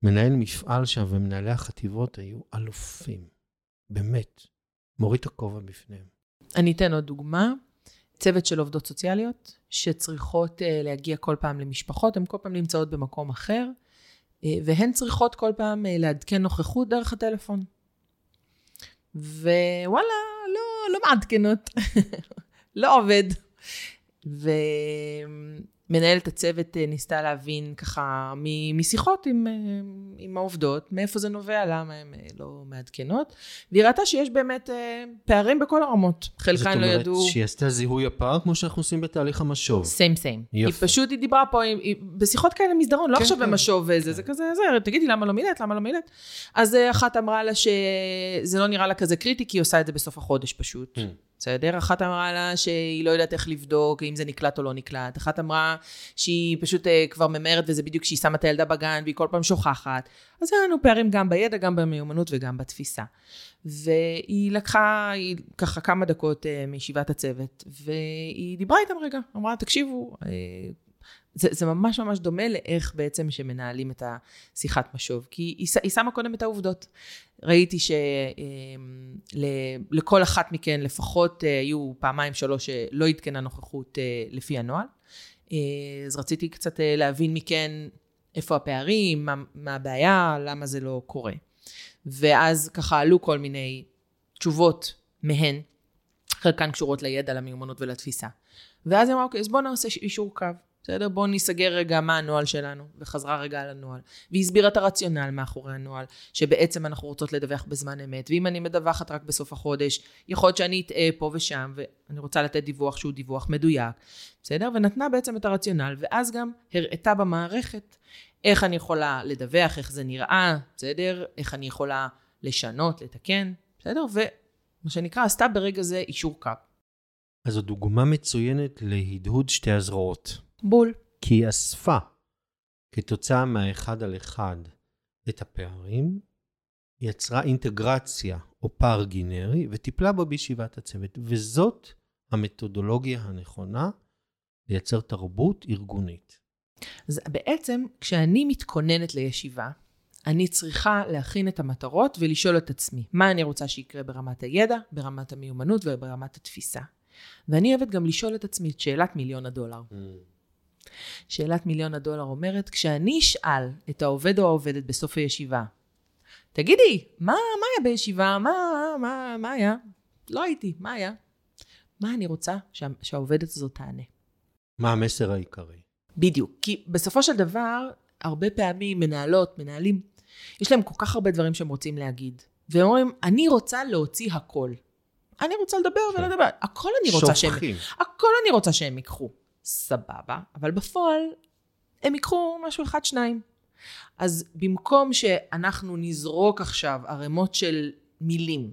מנהל מפעל שם ומנהלי החטיבות היו אלופים. באמת. מוריד את הכובע בפניהם. אני אתן עוד דוגמה. צוות של עובדות סוציאליות שצריכות uh, להגיע כל פעם למשפחות, הן כל פעם נמצאות במקום אחר, uh, והן צריכות כל פעם uh, לעדכן נוכחות דרך הטלפון. ווואלה, לא, לא מעדכנות, לא עובד. ומנהלת הצוות uh, ניסתה להבין ככה משיחות עם, uh, עם העובדות, מאיפה זה נובע, למה הן uh, לא מעדכנות, והיא ראתה שיש באמת פערים בכל הרמות. חלקן לא ידעו... זאת אומרת שהיא עשתה זיהוי הפער כמו שאנחנו עושים בתהליך המשוב. סיים סיים. היא יפה. פשוט, היא דיברה פה, היא, היא, בשיחות כאלה מסדרון, לא כן, עכשיו כן. במשוב וזה, זה כזה, זה, תגידי, למה לא מילאת, למה לא מילאת? אז אה, אחת אמרה לה שזה לא נראה לה כזה קריטי, כי היא עושה את זה בסוף החודש פשוט. Mm. בסדר? אחת אמרה לה שהיא לא יודעת איך לבדוק, אם זה נקלט או לא נקלט. אחת אמרה שהיא פשוט uh, כבר ממהרת וזה בדיוק כשהיא שמה את הילדה בגן והיא כל פעם שוכחת. אז היה לנו פערים גם בידע, גם במיומנות וגם בתפיסה. והיא לקחה, היא ככה כמה דקות uh, מישיבת הצוות, והיא דיברה איתם רגע, אמרה, תקשיבו, uh, זה, זה ממש ממש דומה לאיך בעצם שמנהלים את השיחת משוב, כי היא, היא שמה קודם את העובדות. ראיתי שלכל אמ, אחת מכן לפחות אה, היו פעמיים שלוש שלא עדכנה נוכחות אה, לפי הנוהל. אה, אז רציתי קצת להבין מכן איפה הפערים, מה, מה הבעיה, למה זה לא קורה. ואז ככה עלו כל מיני תשובות מהן, חלקן קשורות לידע, למיומנות ולתפיסה. ואז היא אמרה, אוקיי, אז בואו נעשה אישור קו. בסדר? בואו ניסגר רגע מה הנוהל שלנו, וחזרה רגע על הנוהל. והיא הסבירה את הרציונל מאחורי הנוהל, שבעצם אנחנו רוצות לדווח בזמן אמת, ואם אני מדווחת רק בסוף החודש, יכול להיות שאני אטעה פה ושם, ואני רוצה לתת דיווח שהוא דיווח מדויק, בסדר? ונתנה בעצם את הרציונל, ואז גם הראתה במערכת איך אני יכולה לדווח, איך זה נראה, בסדר? איך אני יכולה לשנות, לתקן, בסדר? ומה שנקרא, עשתה ברגע זה אישור קו. אז זו דוגמה מצוינת להדהוד שתי הזרועות. בול. כי היא אספה כתוצאה מהאחד על אחד את הפערים, יצרה אינטגרציה או פער גינרי וטיפלה בו בישיבת הצוות. וזאת המתודולוגיה הנכונה לייצר תרבות ארגונית. אז בעצם כשאני מתכוננת לישיבה, אני צריכה להכין את המטרות ולשאול את עצמי, מה אני רוצה שיקרה ברמת הידע, ברמת המיומנות וברמת התפיסה. ואני אוהבת גם לשאול את עצמי את שאלת מיליון הדולר. Mm. שאלת מיליון הדולר אומרת, כשאני אשאל את העובד או העובדת בסוף הישיבה, תגידי, מה, מה היה בישיבה? מה, מה, מה היה? לא הייתי, מה היה? מה אני רוצה שה, שהעובדת הזאת תענה? מה המסר העיקרי? בדיוק. כי בסופו של דבר, הרבה פעמים מנהלות, מנהלים, יש להם כל כך הרבה דברים שהם רוצים להגיד. והם אומרים, אני רוצה להוציא הכל. אני רוצה לדבר כן. ולדבר. הכל אני רוצה שופכים. שהם... הכל אני רוצה שהם ייקחו. סבבה, אבל בפועל הם ייקחו משהו אחד, שניים. אז במקום שאנחנו נזרוק עכשיו ערימות של מילים,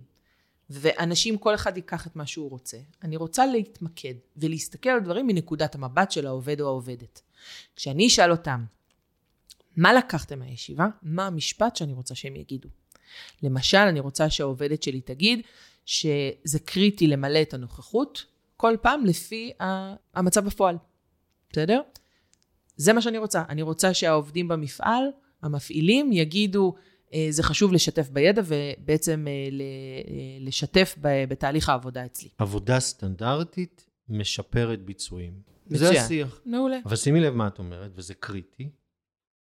ואנשים, כל אחד ייקח את מה שהוא רוצה, אני רוצה להתמקד ולהסתכל על דברים מנקודת המבט של העובד או העובדת. כשאני אשאל אותם, מה לקחתם מהישיבה? מה המשפט שאני רוצה שהם יגידו? למשל, אני רוצה שהעובדת שלי תגיד שזה קריטי למלא את הנוכחות, כל פעם לפי המצב בפועל, בסדר? זה מה שאני רוצה. אני רוצה שהעובדים במפעל, המפעילים, יגידו, אה, זה חשוב לשתף בידע ובעצם אה, אה, לשתף בתהליך העבודה אצלי. עבודה סטנדרטית משפרת ביצועים. מצוין. זה השיח. מעולה. אבל שימי לב מה את אומרת, וזה קריטי.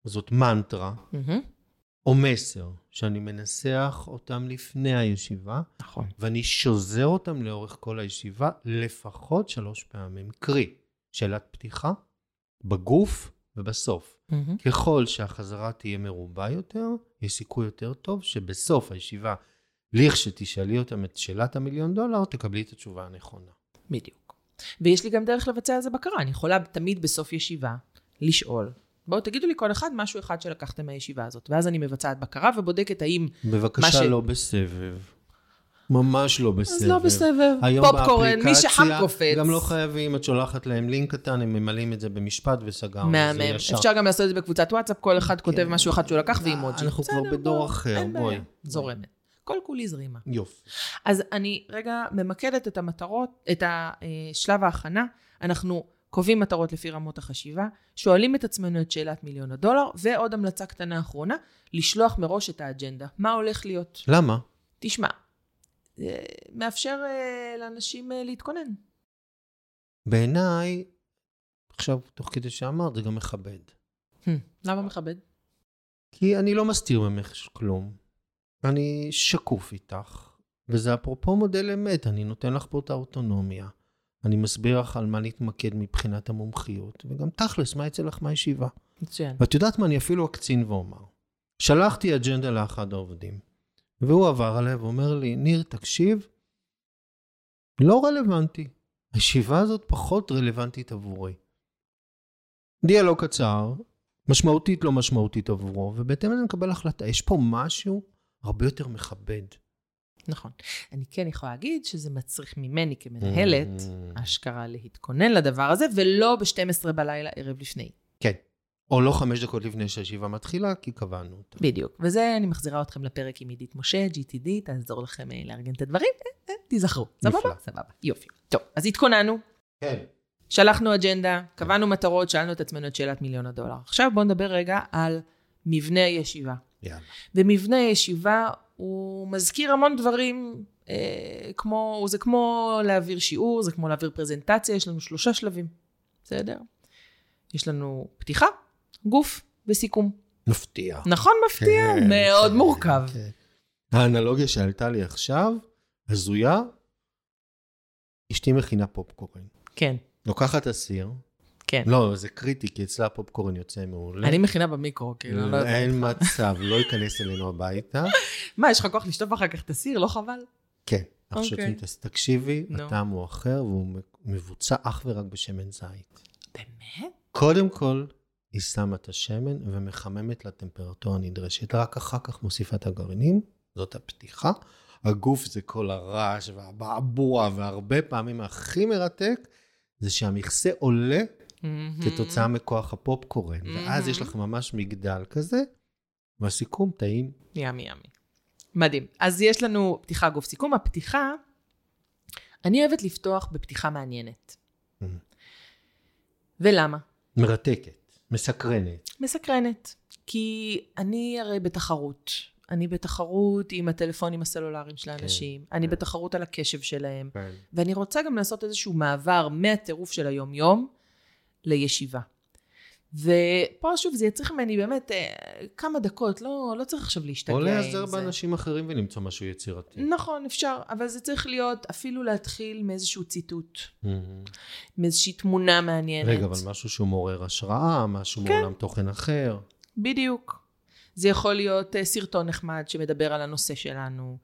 זאת מנטרה. Mm-hmm. או מסר שאני מנסח אותם לפני הישיבה, נכון. ואני שוזר אותם לאורך כל הישיבה לפחות שלוש פעמים. קרי, שאלת פתיחה, בגוף ובסוף. Mm-hmm. ככל שהחזרה תהיה מרובה יותר, יש סיכוי יותר טוב שבסוף הישיבה, לכשתשאלי אותם את שאלת המיליון דולר, תקבלי את התשובה הנכונה. בדיוק. ויש לי גם דרך לבצע על זה בקרה. אני יכולה תמיד בסוף ישיבה לשאול, בואו תגידו לי כל אחד משהו אחד שלקחתם מהישיבה הזאת. ואז אני מבצעת בקרה ובודקת האם... בבקשה, ש... לא בסבב. ממש לא בסבב. אז לא בסבב. פופקורן, מי שחם קופץ. גם לא חייבים, את שולחת להם לינק קטן, הם ממלאים את זה במשפט וסגרנו. מהמם. אפשר גם לעשות את זה בקבוצת וואטסאפ, כל אחד כותב כן. משהו אחד שהוא לקח ואימוג'י. אנחנו כבר בדור אחר, בואי. זורמת. כל כולי זרימה. יופי. אז אני רגע ממקדת את המטרות, את השלב ההכנה. אנחנו קובעים מטרות לפי רמות החשיבה, שואלים את עצמנו את שאלת מיליון הדולר, ועוד המלצה קטנה אחרונה, לשלוח מראש את האג'נדה. מה הולך להיות? למה? תשמע, זה מאפשר uh, לאנשים uh, להתכונן. בעיניי, עכשיו, תוך כדי שאמרת, זה גם מכבד. למה מכבד? כי אני לא מסתיר ממך כלום. אני שקוף איתך, וזה אפרופו מודל אמת, אני נותן לך פה את האוטונומיה. אני מסביר לך על מה להתמקד מבחינת המומחיות, וגם תכלס, מה יצא לך מהישיבה. מצוין. ואת יודעת מה, אני אפילו אקצין ואומר. שלחתי אג'נדה לאחד העובדים, והוא עבר עליה ואומר לי, ניר, תקשיב, לא רלוונטי. הישיבה הזאת פחות רלוונטית עבורי. דיאלוג קצר, משמעותית לא משמעותית עבורו, ובהתאם אני מקבל החלטה. יש פה משהו הרבה יותר מכבד. נכון. אני כן יכולה להגיד שזה מצריך ממני כמנהלת, Mm. אשכרה להתכונן לדבר הזה, ולא ב-12 בלילה ערב לפני. כן. או לא חמש דקות לפני שהישיבה מתחילה, כי קבענו אותה. בדיוק. וזה, אני מחזירה אתכם לפרק עם עידית משה, GTD, תעזור לכם אה, לארגן את הדברים, אה, אה, תיזכרו. סבבה? סבבה. יופי. טוב, אז התכוננו, כן. שלחנו אג'נדה, קבענו מטרות, שאלנו את עצמנו את שאלת מיליון הדולר. עכשיו בואו נדבר רגע על מבנה הישיבה. יאללה. ומבנה הישיבה הוא מזכיר המון דברים, אה, כמו, זה כמו להעביר שיעור, זה כמו להעביר פרזנטציה, יש לנו שלושה שלבים, בסדר? יש לנו פתיחה, גוף וסיכום. מפתיע. נכון מפתיע? כן, מאוד כן, מורכב. כן. האנלוגיה שעלתה לי עכשיו, הזויה, אשתי מכינה פופקורן. כן, לוקחת את הסיר, כן. לא, זה קריטי, כי אצלה הפופקורן יוצא מעולה. אני מכינה במיקרו, כאילו, לא יודעת. אין מצב, לא ייכנס אלינו הביתה. מה, יש לך כוח לשטוף אחר כך את הסיר? לא חבל? כן. אוקיי. שותים את הס... תקשיבי. הטעם הוא אחר, והוא מבוצע אך ורק בשמן זית. באמת? קודם כל, היא שמה את השמן ומחממת לטמפרטורה הנדרשת. רק אחר כך מוסיפה את הגרעינים, זאת הפתיחה. הגוף זה כל הרעש והבעבוע, והרבה פעמים הכי מרתק, זה שהמכסה עולה כתוצאה מכוח הפופקורן. ואז יש לך ממש מגדל כזה, והסיכום טעים. ימי ימי. מדהים. אז יש לנו פתיחה, גוף סיכום. הפתיחה, אני אוהבת לפתוח בפתיחה מעניינת. Mhm. ולמה? מרתקת, מסקרנת. מסקרנת. כי אני הרי בתחרות. אני בתחרות עם הטלפונים הסלולריים של האנשים. אני כן. בתחרות על הקשב שלהם. ואני רוצה גם לעשות איזשהו מעבר מהטירוף של היום-יום לישיבה. ופה שוב, זה יצריך ממני באמת אה, כמה דקות, לא, לא צריך עכשיו להשתגע או עם להיעזר זה. באנשים אחרים ולמצוא משהו יצירתי. נכון, אפשר, אבל זה צריך להיות אפילו להתחיל מאיזשהו ציטוט, מהמם. מאיזושהי תמונה מעניינת. רגע, אבל משהו שהוא מעורר השראה, משהו כן. מעולם תוכן אחר. בדיוק. זה יכול להיות אה, סרטון נחמד שמדבר על הנושא שלנו.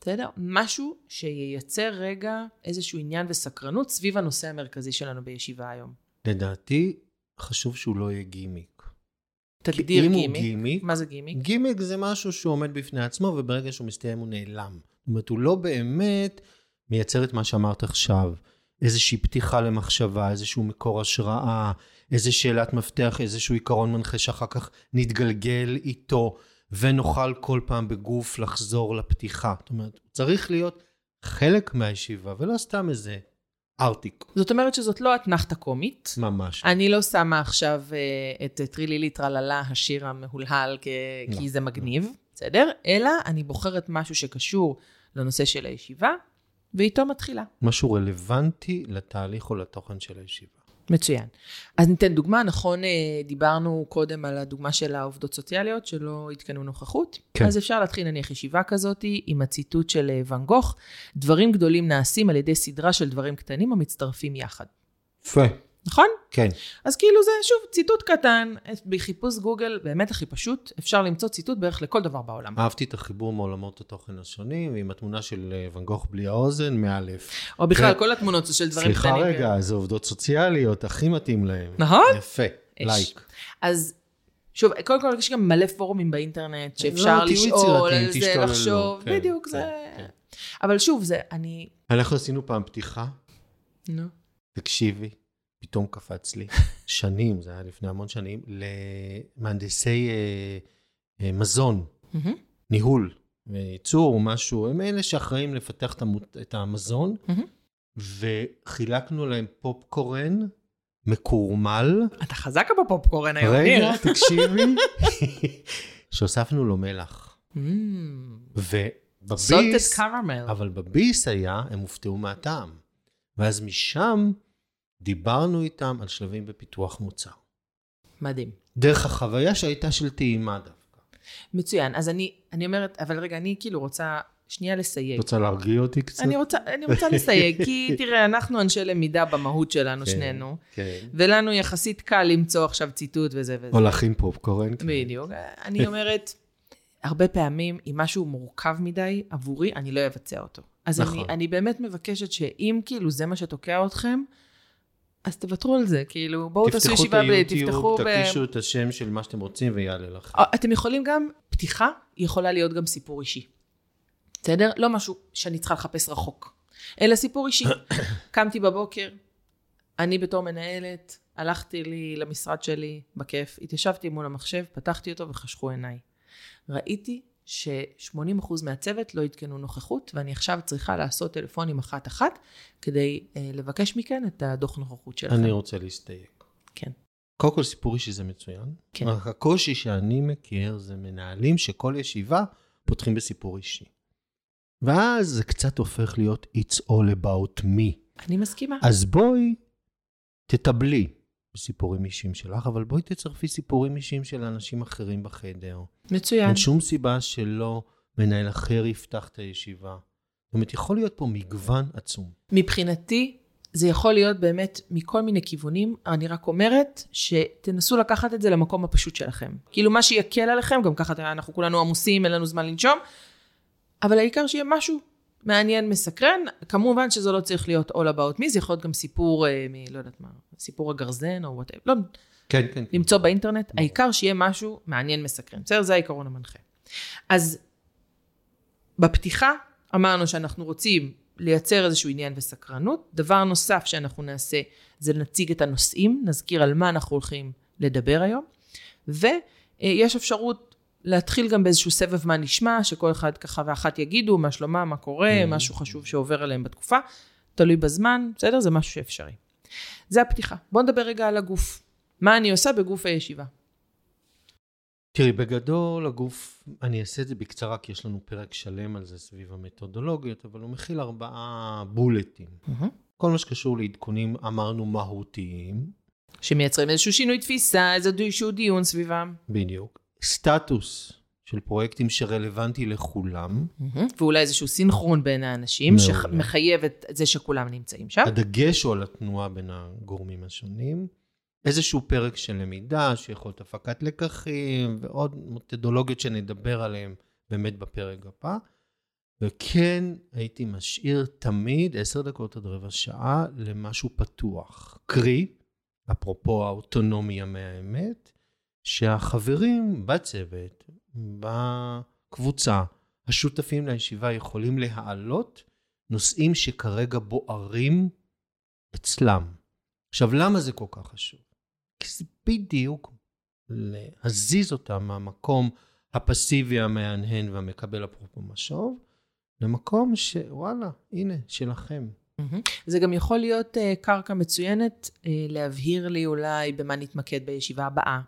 בסדר? משהו שייצר רגע איזשהו עניין וסקרנות סביב הנושא המרכזי שלנו בישיבה היום. לדעתי, חשוב שהוא לא יהיה גימיק. תגדיר כי אם הוא גימיק. גימיק, מה זה גימיק? גימיק זה משהו שהוא עומד בפני עצמו, וברגע שהוא מסתיים הוא נעלם. זאת אומרת, הוא לא באמת מייצר את מה שאמרת עכשיו. איזושהי פתיחה למחשבה, איזשהו מקור השראה, איזו שאלת מפתח, איזשהו עיקרון מנחה שאחר כך נתגלגל איתו, ונוכל כל פעם בגוף לחזור לפתיחה. זאת אומרת, הוא צריך להיות חלק מהישיבה, ולא סתם איזה ארטיק. זאת אומרת שזאת לא אתנחתה קומית. ממש. אני לא שמה עכשיו אה, את טרילילי טרללה, השיר המהולהל, כ- לא. כי זה מגניב, בסדר? אלא אני בוחרת משהו שקשור לנושא של הישיבה, ואיתו מתחילה. משהו רלוונטי לתהליך או לתוכן של הישיבה. מצוין. אז ניתן דוגמה, נכון, אה, דיברנו קודם על הדוגמה של העובדות סוציאליות שלא עדכנו נוכחות. כן. אז אפשר להתחיל נניח ישיבה כזאת עם הציטוט של אה, ואן גוך, דברים גדולים נעשים על ידי סדרה של דברים קטנים המצטרפים יחד. יפה. נכון? כן. אז כאילו זה, שוב, ציטוט קטן, בחיפוש גוגל, באמת הכי פשוט, אפשר למצוא ציטוט בערך לכל דבר בעולם. אהבתי את החיבור מעולמות התוכן השונים, ועם התמונה של אה, ואן גוך בלי האוזן, מאלף. או בכלל, כן. כל התמונות זה של דברים סליחה קטנים. רגע, איזה עובדות סוציאליות, הכי מתאים להם. נכון? יפה. לייק. אז שוב, קודם כל יש גם מלא פורומים באינטרנט שאפשר לא, לשאול על זה. לחשוב, כן, בדיוק, כן, זה... כן. אבל שוב, זה, אני... אנחנו עשינו פעם פתיחה, נו. תקשיבי, פתאום קפץ לי, שנים, זה היה לפני המון שנים, למהנדסי אה, אה, מזון, מהמם, ניהול, ייצור, משהו, הם אלה שאחראים לפתח את המות- את המזון, מהמם. וחילקנו להם פופקורן מקורמל. אתה חזק בפופקורן היום, ניר. רגע, תקשיבי, שהוספנו לו מלח. מהמם. ובביס. אבל בביס היה, הם הופתעו מהטעם. ואז משם דיברנו איתם על שלבים בפיתוח מוצר. מדהים. דרך החוויה שהייתה של טעימה דווקא. מצוין. אז אני, אני אומרת, אבל רגע, אני כאילו רוצה שנייה לסייג. רוצה להרגיע אותי קצת? אני רוצה, אני רוצה לסייג, כי תראה, אנחנו אנשי למידה במהות שלנו, כן, שנינו, כן. ולנו יחסית קל למצוא עכשיו ציטוט וזה וזה. או להכין פופקורן. כן. בדיוק. אני אומרת, הרבה פעמים, אם משהו מורכב מדי עבורי, אני לא אבצע אותו. אז נכון. אני, אני באמת מבקשת שאם כאילו זה מה שתוקע אתכם, אז תוותרו על זה, כאילו, בואו תעשו את ישיבה, ב- היוטיוב, תפתחו ב... תקישו את השם של מה שאתם רוצים ויעלה לכם. אה, אתם יכולים גם, פתיחה יכולה להיות גם סיפור אישי. בסדר? לא משהו שאני צריכה לחפש רחוק, אלא סיפור אישי. קמתי בבוקר, אני בתור מנהלת, הלכתי לי למשרד שלי בכיף, התיישבתי מול המחשב, פתחתי אותו וחשכו עיניי. ראיתי ש-80% מהצוות לא עדכנו נוכחות, ואני עכשיו צריכה לעשות טלפונים אחת-אחת כדי אה, לבקש מכן את הדוח נוכחות שלכם. אני רוצה להסתייג. כן. קודם כל סיפור אישי זה מצוין. כן. רק הקושי שאני מכיר זה מנהלים שכל ישיבה פותחים בסיפור אישי. ואז זה קצת הופך להיות It's all about me. אני מסכימה. אז בואי תטבלי בסיפורים אישיים שלך, אבל בואי תצרפי סיפורים אישיים של אנשים אחרים בחדר. מצוין. אין שום סיבה שלא מנהל אחר יפתח את הישיבה. זאת אומרת, יכול להיות פה מגוון עצום. מבחינתי, זה יכול להיות באמת מכל מיני כיוונים. אני רק אומרת שתנסו לקחת את זה למקום הפשוט שלכם. כאילו, מה שיקל עליכם, גם ככה אנחנו כולנו עמוסים, אין לנו זמן לנשום, אבל העיקר שיהיה משהו מעניין, מסקרן. כמובן שזה לא צריך להיות all about me, זה יכול להיות גם סיפור אה, מ... לא יודעת מה, סיפור הגרזן או וואטאב. לא, כן, כן. כן. למצוא באינטרנט, העיקר שיהיה משהו מעניין, מסקרן. בסדר? זה העיקרון המנחה. אז בפתיחה אמרנו שאנחנו רוצים לייצר איזשהו עניין וסקרנות. דבר נוסף שאנחנו נעשה זה נציג את הנושאים, נזכיר על מה אנחנו הולכים לדבר היום, ויש אפשרות להתחיל גם באיזשהו סבב מה נשמע, שכל אחד ככה ואחת יגידו מה שלומה, מה קורה, משהו חשוב שעובר עליהם בתקופה, תלוי בזמן, בסדר? זה משהו שאפשרי. זה הפתיחה. בואו נדבר רגע על הגוף. מה אני עושה בגוף הישיבה? תראי, בגדול הגוף, אני אעשה את זה בקצרה, כי יש לנו פרק שלם על זה סביב המתודולוגיות, אבל הוא מכיל ארבעה בולטים. כל מה שקשור לעדכונים, אמרנו מהותיים, שמייצרים איזשהו שינוי תפיסה, איזשהו דיון סביבם. בדיוק. סטטוס של פרויקטים שרלוונטי לכולם. ואולי איזשהו סינכרון בין האנשים. שמחייב את זה שכולם נמצאים שם. הדגש הוא על התנועה בין הגורמים השונים. איזשהו פרק של למידה, שיכול להיות הפקת לקחים, ועוד מתודולוגיות שנדבר עליהן באמת בפרק הבא. וכן, הייתי משאיר תמיד עשר דקות עד רבע שעה למשהו פתוח. קרי, אפרופו האוטונומיה מהאמת, שהחברים בצוות, בקבוצה, השותפים לישיבה יכולים להעלות נושאים שכרגע בוערים אצלם. עכשיו, למה זה כל כך חשוב? כי זה בדיוק להזיז אותם מהמקום הפסיבי המהנהן והמקבל אפרופו משוב, למקום שוואלה, הנה, שלכם. מהמם. זה גם יכול להיות uh, קרקע מצוינת uh, להבהיר לי אולי במה נתמקד בישיבה הבאה,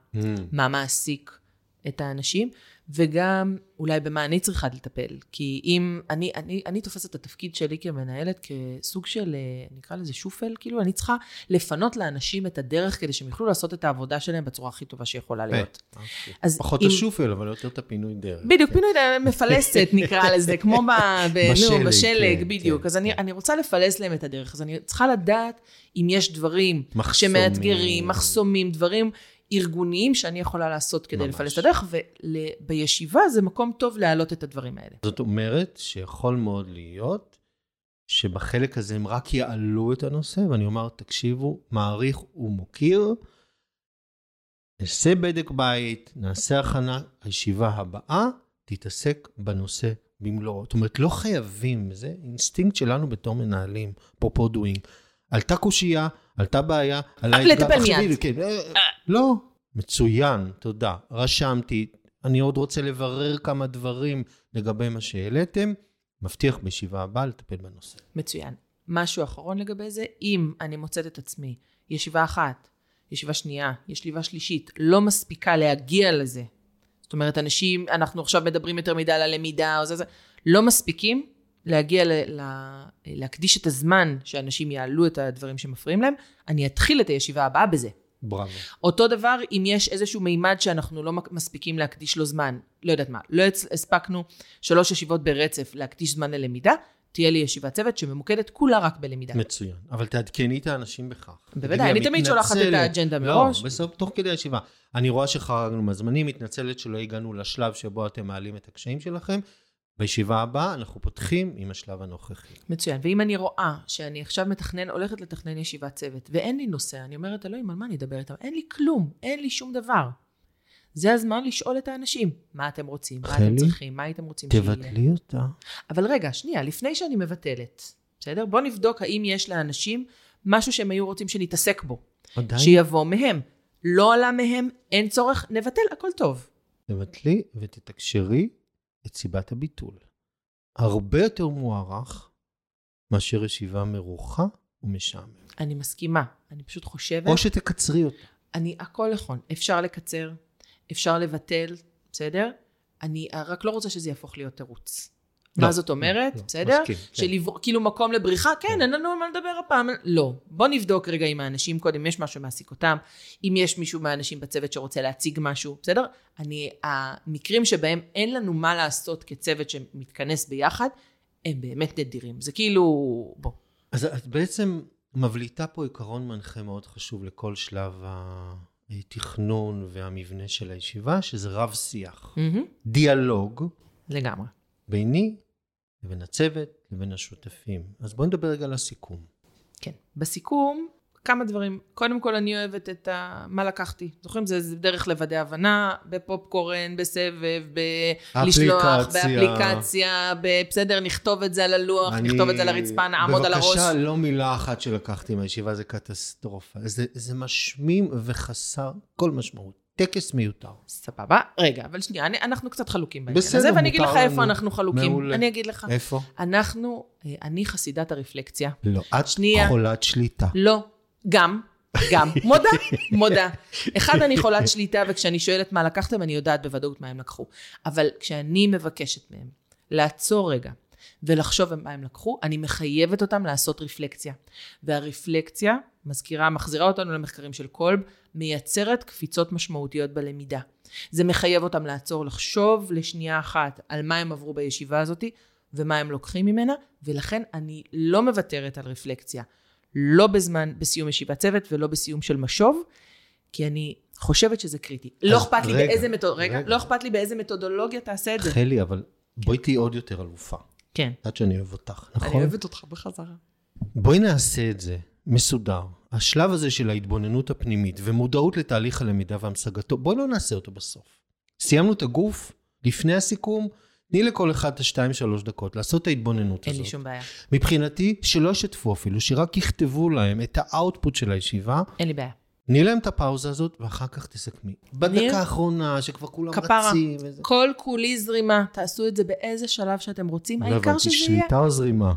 מה מעסיק את האנשים, וגם אולי במה אני צריכה לטפל. כי אם אני, אני, אני תופסת את התפקיד שלי כמנהלת כסוג של, אה, נקרא לזה שופל, כאילו אני צריכה לפנות לאנשים את הדרך כדי שהם יוכלו לעשות את העבודה שלהם בצורה הכי טובה שיכולה להיות. אז פחות אם- השופל, אבל יותר את הפינוי דרך. בדיוק, פינוי מפלסת נקרא לזה, כמו ב... ב- בשלג, נו, בשלג, כן, בדיוק. כן, אז אני, כן. אני רוצה לפלס להם את הדרך, אז אני צריכה לדעת אם יש דברים מחסומים. שמאתגרים, מחסומים, דברים ארגוניים שאני יכולה לעשות כדי ממש. לפלס את הדרך, ובישיבה זה מקום טוב להעלות את הדברים האלה. זאת אומרת שיכול מאוד להיות שבחלק הזה הם רק יעלו את הנושא, ואני אומר, תקשיבו, מעריך ומוקיר, נעשה בדק בית, נעשה הכנה, הישיבה הבאה תתעסק בנושא במלואו. זאת אומרת, לא חייבים, זה אינסטינקט שלנו בתור מנהלים, אפרופו דואינג. עלתה קושייה, עלתה בעיה, עלה לטפל עכשיו, מיד. כן, אה, לא, מצוין, תודה. רשמתי, אני עוד רוצה לברר כמה דברים לגבי מה שהעליתם. מבטיח בישיבה הבאה לטפל בנושא. מצוין. משהו אחרון לגבי זה, אם אני מוצאת את עצמי, ישיבה אחת, ישיבה שנייה, ישיבה שלישית, לא מספיקה להגיע לזה. זאת אומרת, אנשים, אנחנו עכשיו מדברים יותר מדי על הלמידה או זה, זה, לא מספיקים להגיע ל, ל, להקדיש את הזמן שאנשים יעלו את הדברים שמפריעים להם, אני אתחיל את הישיבה הבאה בזה. בראבו. אותו דבר אם יש איזשהו מימד שאנחנו לא מספיקים להקדיש לו זמן, לא יודעת מה, לא הספקנו שלוש ישיבות ברצף להקדיש זמן ללמידה, תהיה לי ישיבת צוות שממוקדת כולה רק בלמידה. מצוין. אבל תעדכני את האנשים בכך. בוודאי, אני תמיד שולחת את. האג'נדה מראש. לא, בסוף, תוך כדי הישיבה. אני רואה שחרגנו מהזמנים, מתנצלת שלא הגענו לשלב שבו אתם מעלים את הקשיים שלכם. בישיבה הבאה אנחנו פותחים עם השלב הנוכחי. מצוין. ואם אני רואה שאני עכשיו מתכנן, הולכת לתכנן ישיבת צוות, ואין לי נושא, אני אומרת, אלוהים, על מה אני אדבר איתם? אין לי כלום, אין לי שום דבר. זה הזמן לשאול את האנשים, מה אתם רוצים, מה אתם צריכים, מה הייתם רוצים שיהיה. תבטלי אותה. אבל רגע, שנייה, לפני שאני מבטלת, בסדר? בוא נבדוק האם יש לאנשים משהו שהם היו רוצים שנתעסק בו, עדיין שיבוא מהם. לא עלה מהם, אין צורך, נבטל, הכל טוב. תבטלי ותתקשרי את סיבת הביטול. הרבה יותר מוערך מאשר ישיבה מרוחה ומשעממת. אני מסכימה, אני פשוט חושבת, או שתקצרי אותה. אני, הכל נכון, אפשר לקצר, אפשר לבטל, בסדר? אני רק לא רוצה שזה יהפוך להיות תירוץ. לא, מה זאת אומרת, לא, בסדר? מסכים, כן. של כאילו מקום לבריחה, כן, כן. אין לנו מה לדבר הפעם. לא. בוא נבדוק רגע עם האנשים קודם, יש משהו שמעסיק אותם, אם יש מישהו מהאנשים בצוות שרוצה להציג משהו, בסדר? אני, המקרים שבהם אין לנו מה לעשות כצוות שמתכנס ביחד, הם באמת נדירים. זה כאילו, בוא. אז את בעצם מבליטה פה עיקרון מנחה מאוד חשוב לכל שלב התכנון והמבנה של הישיבה, שזה רב שיח. מהמם, דיאלוג לגמרי. ביני לבין הצוות לבין השותפים. אז בואי נדבר רגע על הסיכום. כן. בסיכום, כמה דברים. קודם כל, אני אוהבת את ה... מה לקחתי. זוכרים? זה, זה דרך לוודא הבנה, בפופקורן, בסבב, בלשלוח, אפליקציה. באפליקציה, בסדר, נכתוב את זה על הלוח, נכתוב את זה על הרצפה, נעמוד על הראש. בבקשה, לא מילה אחת שלקחתי מהישיבה, זה קטסטרופה. זה, זה משמים וחסר כל משמעות. טקס מיותר. סבבה. רגע, אבל שנייה, אני, אנחנו קצת חלוקים בעניין בסדר, הזה, ואני אגיד לך איפה. אנחנו חלוקים. מעולה. אני אגיד לך. איפה? אנחנו, אה, אני חסידת הרפלקציה. לא. את שנייה. חולת שליטה. לא, גם, גם, מודה, מודה. אחד, אני חולת שליטה, וכשאני שואלת מה לקחתם, אני יודעת בוודאות מה הם לקחו. אבל כשאני מבקשת מהם לעצור רגע ולחשוב מה הם לקחו, אני מחייבת אותם לעשות רפלקציה. והרפלקציה, מזכירה, מחזירה אותנו למחקרים של קולב, מייצרת קפיצות משמעותיות בלמידה. זה מחייב אותם לעצור, לחשוב לשנייה אחת על מה הם עברו בישיבה הזאת ומה הם לוקחים ממנה, ולכן אני לא מוותרת על רפלקציה. לא בזמן, בסיום ישיבת צוות ולא בסיום של משוב, כי אני חושבת שזה קריטי. לא אז אכפת לי באיזה מתוד... רגע, רגע. לא אכפת לי באיזה מתודולוגיה תעשה את זה. חלי, אבל בואי תהיי עוד יותר אלופה. כן. את יודעת שאני אוהב אותך, אני נכון? אוהבת אותך בחזרה. בואי נעשה את זה מסודר. השלב הזה של ההתבוננות הפנימית ומודעות לתהליך הלמידה והמשגתו, בואי לא נעשה אותו בסוף. סיימנו את הגוף, לפני הסיכום, תני לכל אחד את השתיים שלוש דקות לעשות את ההתבוננות הזאת. אין לי שום בעיה. מבחינתי, שלא ישתפו אפילו, שרק יכתבו להם את ה output של הישיבה, אין לי בעיה. תני להם את הפאוזה הזאת, ואחר כך תסכמי. בדקה האחרונה, שכבר כולם כפרה. רצים וזה. כל כולי זרימה, תעשו את זה באיזה שלב שאתם רוצים, לא העיקר הבנתי, שזה יהיה. שליטה או זרימה?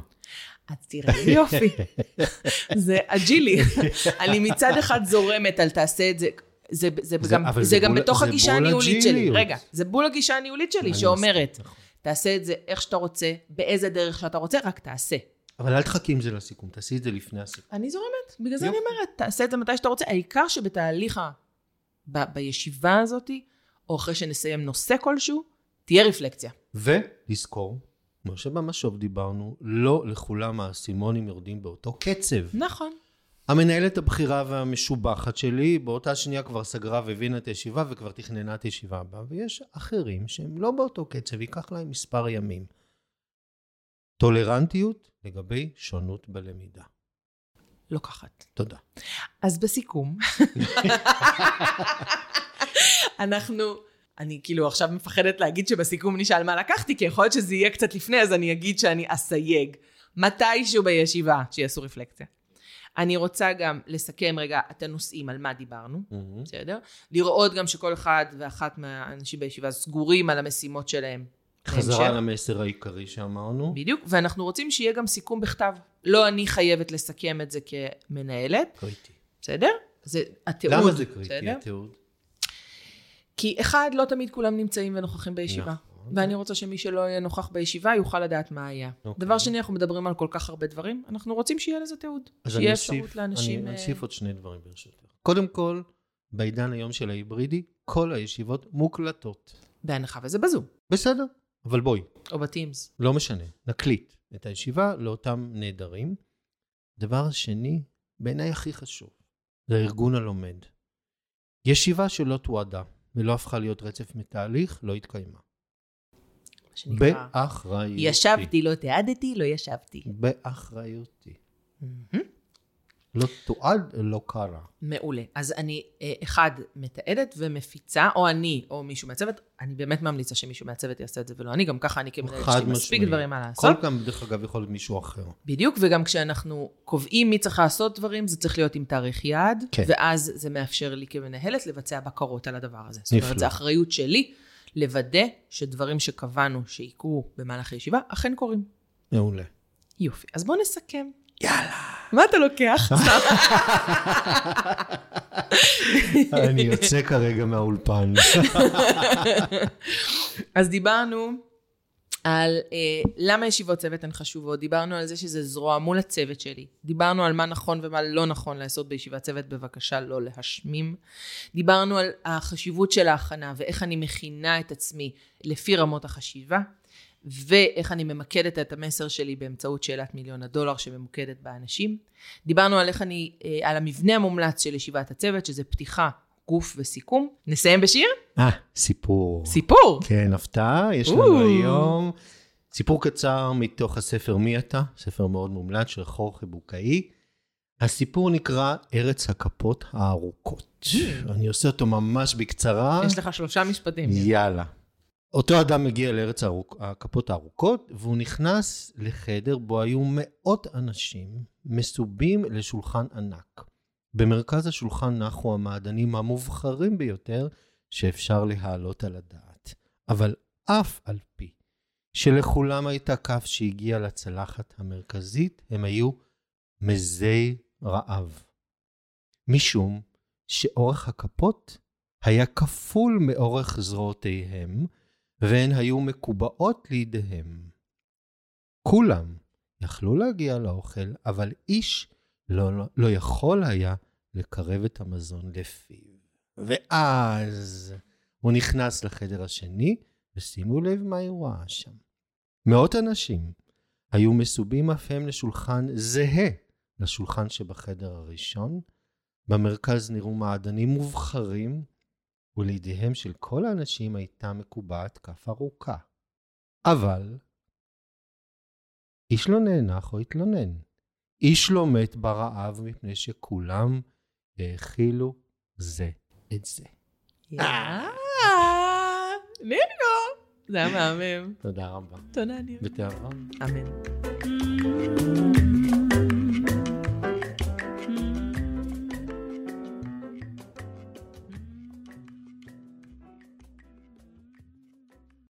אז תראה, איזה יופי. זה אג'ילי. אני מצד אחד זורמת על תעשה את זה. זה, זה, זה- גם, זה זה גם בול- בתוך זה הגישה הניהולית שלי. רגע, זה בול הגישה הניהולית שלי, אני שאומרת, נכון. תעשה את זה איך שאתה רוצה, באיזה דרך שאתה רוצה, רק תעשה. אבל אל תחכי עם זה לסיכום, תעשי את זה לפני הסיכום. אני זורמת, בגלל זה. אני אומרת, תעשה את זה מתי שאתה רוצה. העיקר שבתהליך ה... ב... בישיבה הזאת, או אחרי שנסיים נושא כלשהו, תהיה רפלקציה. ולזכור, כמו שבמשוב דיברנו, לא לכולם האסימונים יורדים באותו קצב. נכון. המנהלת הבכירה והמשובחת שלי, באותה שנייה כבר סגרה והבינה את הישיבה וכבר תכננה את הישיבה הבאה, ויש אחרים שהם לא באותו קצב, ייקח להם מספר ימים. טולרנטיות לגבי שונות בלמידה. לוקחת. תודה. אז בסיכום, אנחנו, אני כאילו עכשיו מפחדת להגיד שבסיכום נשאל מה לקחתי, כי יכול להיות שזה יהיה קצת לפני, אז אני אגיד שאני אסייג. מתישהו בישיבה שיעשו רפלקציה. אני רוצה גם לסכם רגע את הנושאים על מה דיברנו, בסדר? לראות גם שכל אחד ואחת מהאנשים בישיבה סגורים על המשימות שלהם. חזרה. למסר העיקרי שאמרנו. בדיוק, ואנחנו רוצים שיהיה גם סיכום בכתב. לא אני חייבת לסכם את זה כמנהלת, קריטי. בסדר? זה התיעוד. למה זה קריטי, בסדר? התיעוד? כי אחד, לא תמיד כולם נמצאים ונוכחים בישיבה. נכון. ואני רוצה שמי שלא יהיה נוכח בישיבה יוכל לדעת מה היה. אוקיי. דבר שני, אנחנו מדברים על כל כך הרבה דברים, אנחנו רוצים שיהיה לזה תיעוד. שיהיה אוסיף, אפשרות לאנשים... אני אה, אוסיף עוד שני דברים ברשותך. קודם כל, בעידן היום של ההיברידי, כל הישיבות מוקלטות. בהנחה וזה בזום, בסדר, אבל בואי, או בטימס. לא משנה, נקליט את הישיבה לאותם נעדרים. דבר שני, בעיניי הכי חשוב, זה הארגון הלומד. ישיבה שלא תועדה ולא הפכה להיות רצף מתהליך, לא התקיימה. באחריותי. ישבתי, לא תיעדתי, לא ישבתי. באחריותי. מהמם. לא תועד, לא קרה. מעולה. אז אני, אה, אחד, מתעדת ומפיצה, או אני, או מישהו מהצוות, אני באמת ממליצה שמישהו מהצוות יעשה את זה ולא אני, גם ככה אני כמנהלת, יש לי מספיק. דברים מה לעשות. כל גם, דרך אגב, יכול להיות מישהו אחר. בדיוק, וגם כשאנחנו קובעים מי צריך לעשות דברים, זה צריך להיות עם תאריך יעד, כן. ואז זה מאפשר לי כמנהלת לבצע בקרות על הדבר הזה. זאת אומרת, נפלא. זו אחריות שלי לוודא שדברים שקבענו שיקרו במהלך הישיבה, אכן קורים. מעולה. יופי. אז בואו נסכם. יאללה. מה אתה לוקח? אני יוצא כרגע מהאולפן. אז דיברנו על אה, למה ישיבות צוות הן חשובות, דיברנו על זה שזה זרוע מול הצוות שלי, דיברנו על מה נכון ומה לא נכון לעשות בישיבת צוות, בבקשה לא להשמים. דיברנו על החשיבות של ההכנה ואיך אני מכינה את עצמי לפי רמות החשיבה, ואיך אני ממקדת את המסר שלי באמצעות שאלת מיליון הדולר שממוקדת באנשים. דיברנו על איך אני, אה, על המבנה המומלץ של ישיבת הצוות, שזה פתיחה, גוף וסיכום. נסיים בשיר? אה, סיפור. סיפור. כן, הפתעה, יש לנו או. היום סיפור קצר מתוך הספר מי אתה, ספר מאוד מומלץ של חורכה בוקאי. הסיפור נקרא ארץ הכפות הארוכות. אני עושה אותו ממש בקצרה. יש לך שלושה משפטים. יאללה. אותו אדם מגיע לארץ הארוכ... הכפות הארוכות, והוא נכנס לחדר בו היו מאות אנשים מסובים לשולחן ענק. במרכז השולחן נחו המעדנים המובחרים ביותר שאפשר להעלות על הדעת. אבל אף על פי שלכולם הייתה כף שהגיעה לצלחת המרכזית, הם היו מזי רעב. משום שאורך הכפות היה כפול מאורך זרועותיהם, והן היו מקובעות לידיהם. כולם יכלו להגיע לאוכל, אבל איש לא, לא, לא יכול היה לקרב את המזון לפיו. ואז הוא נכנס לחדר השני, ושימו לב מה הוא ראה שם. מאות אנשים היו מסובים אף הם לשולחן זהה לשולחן שבחדר הראשון. במרכז נראו מעדנים מובחרים, ולידיהם של כל האנשים הייתה מקובעת כף ארוכה. אבל איש לא נאנח או התלונן. איש לא מת ברעב מפני שכולם האכילו זה את זה. יאה, נירו. זה היה מהמם. תודה רבה. תודה, ניר. בתיאבון. אמן.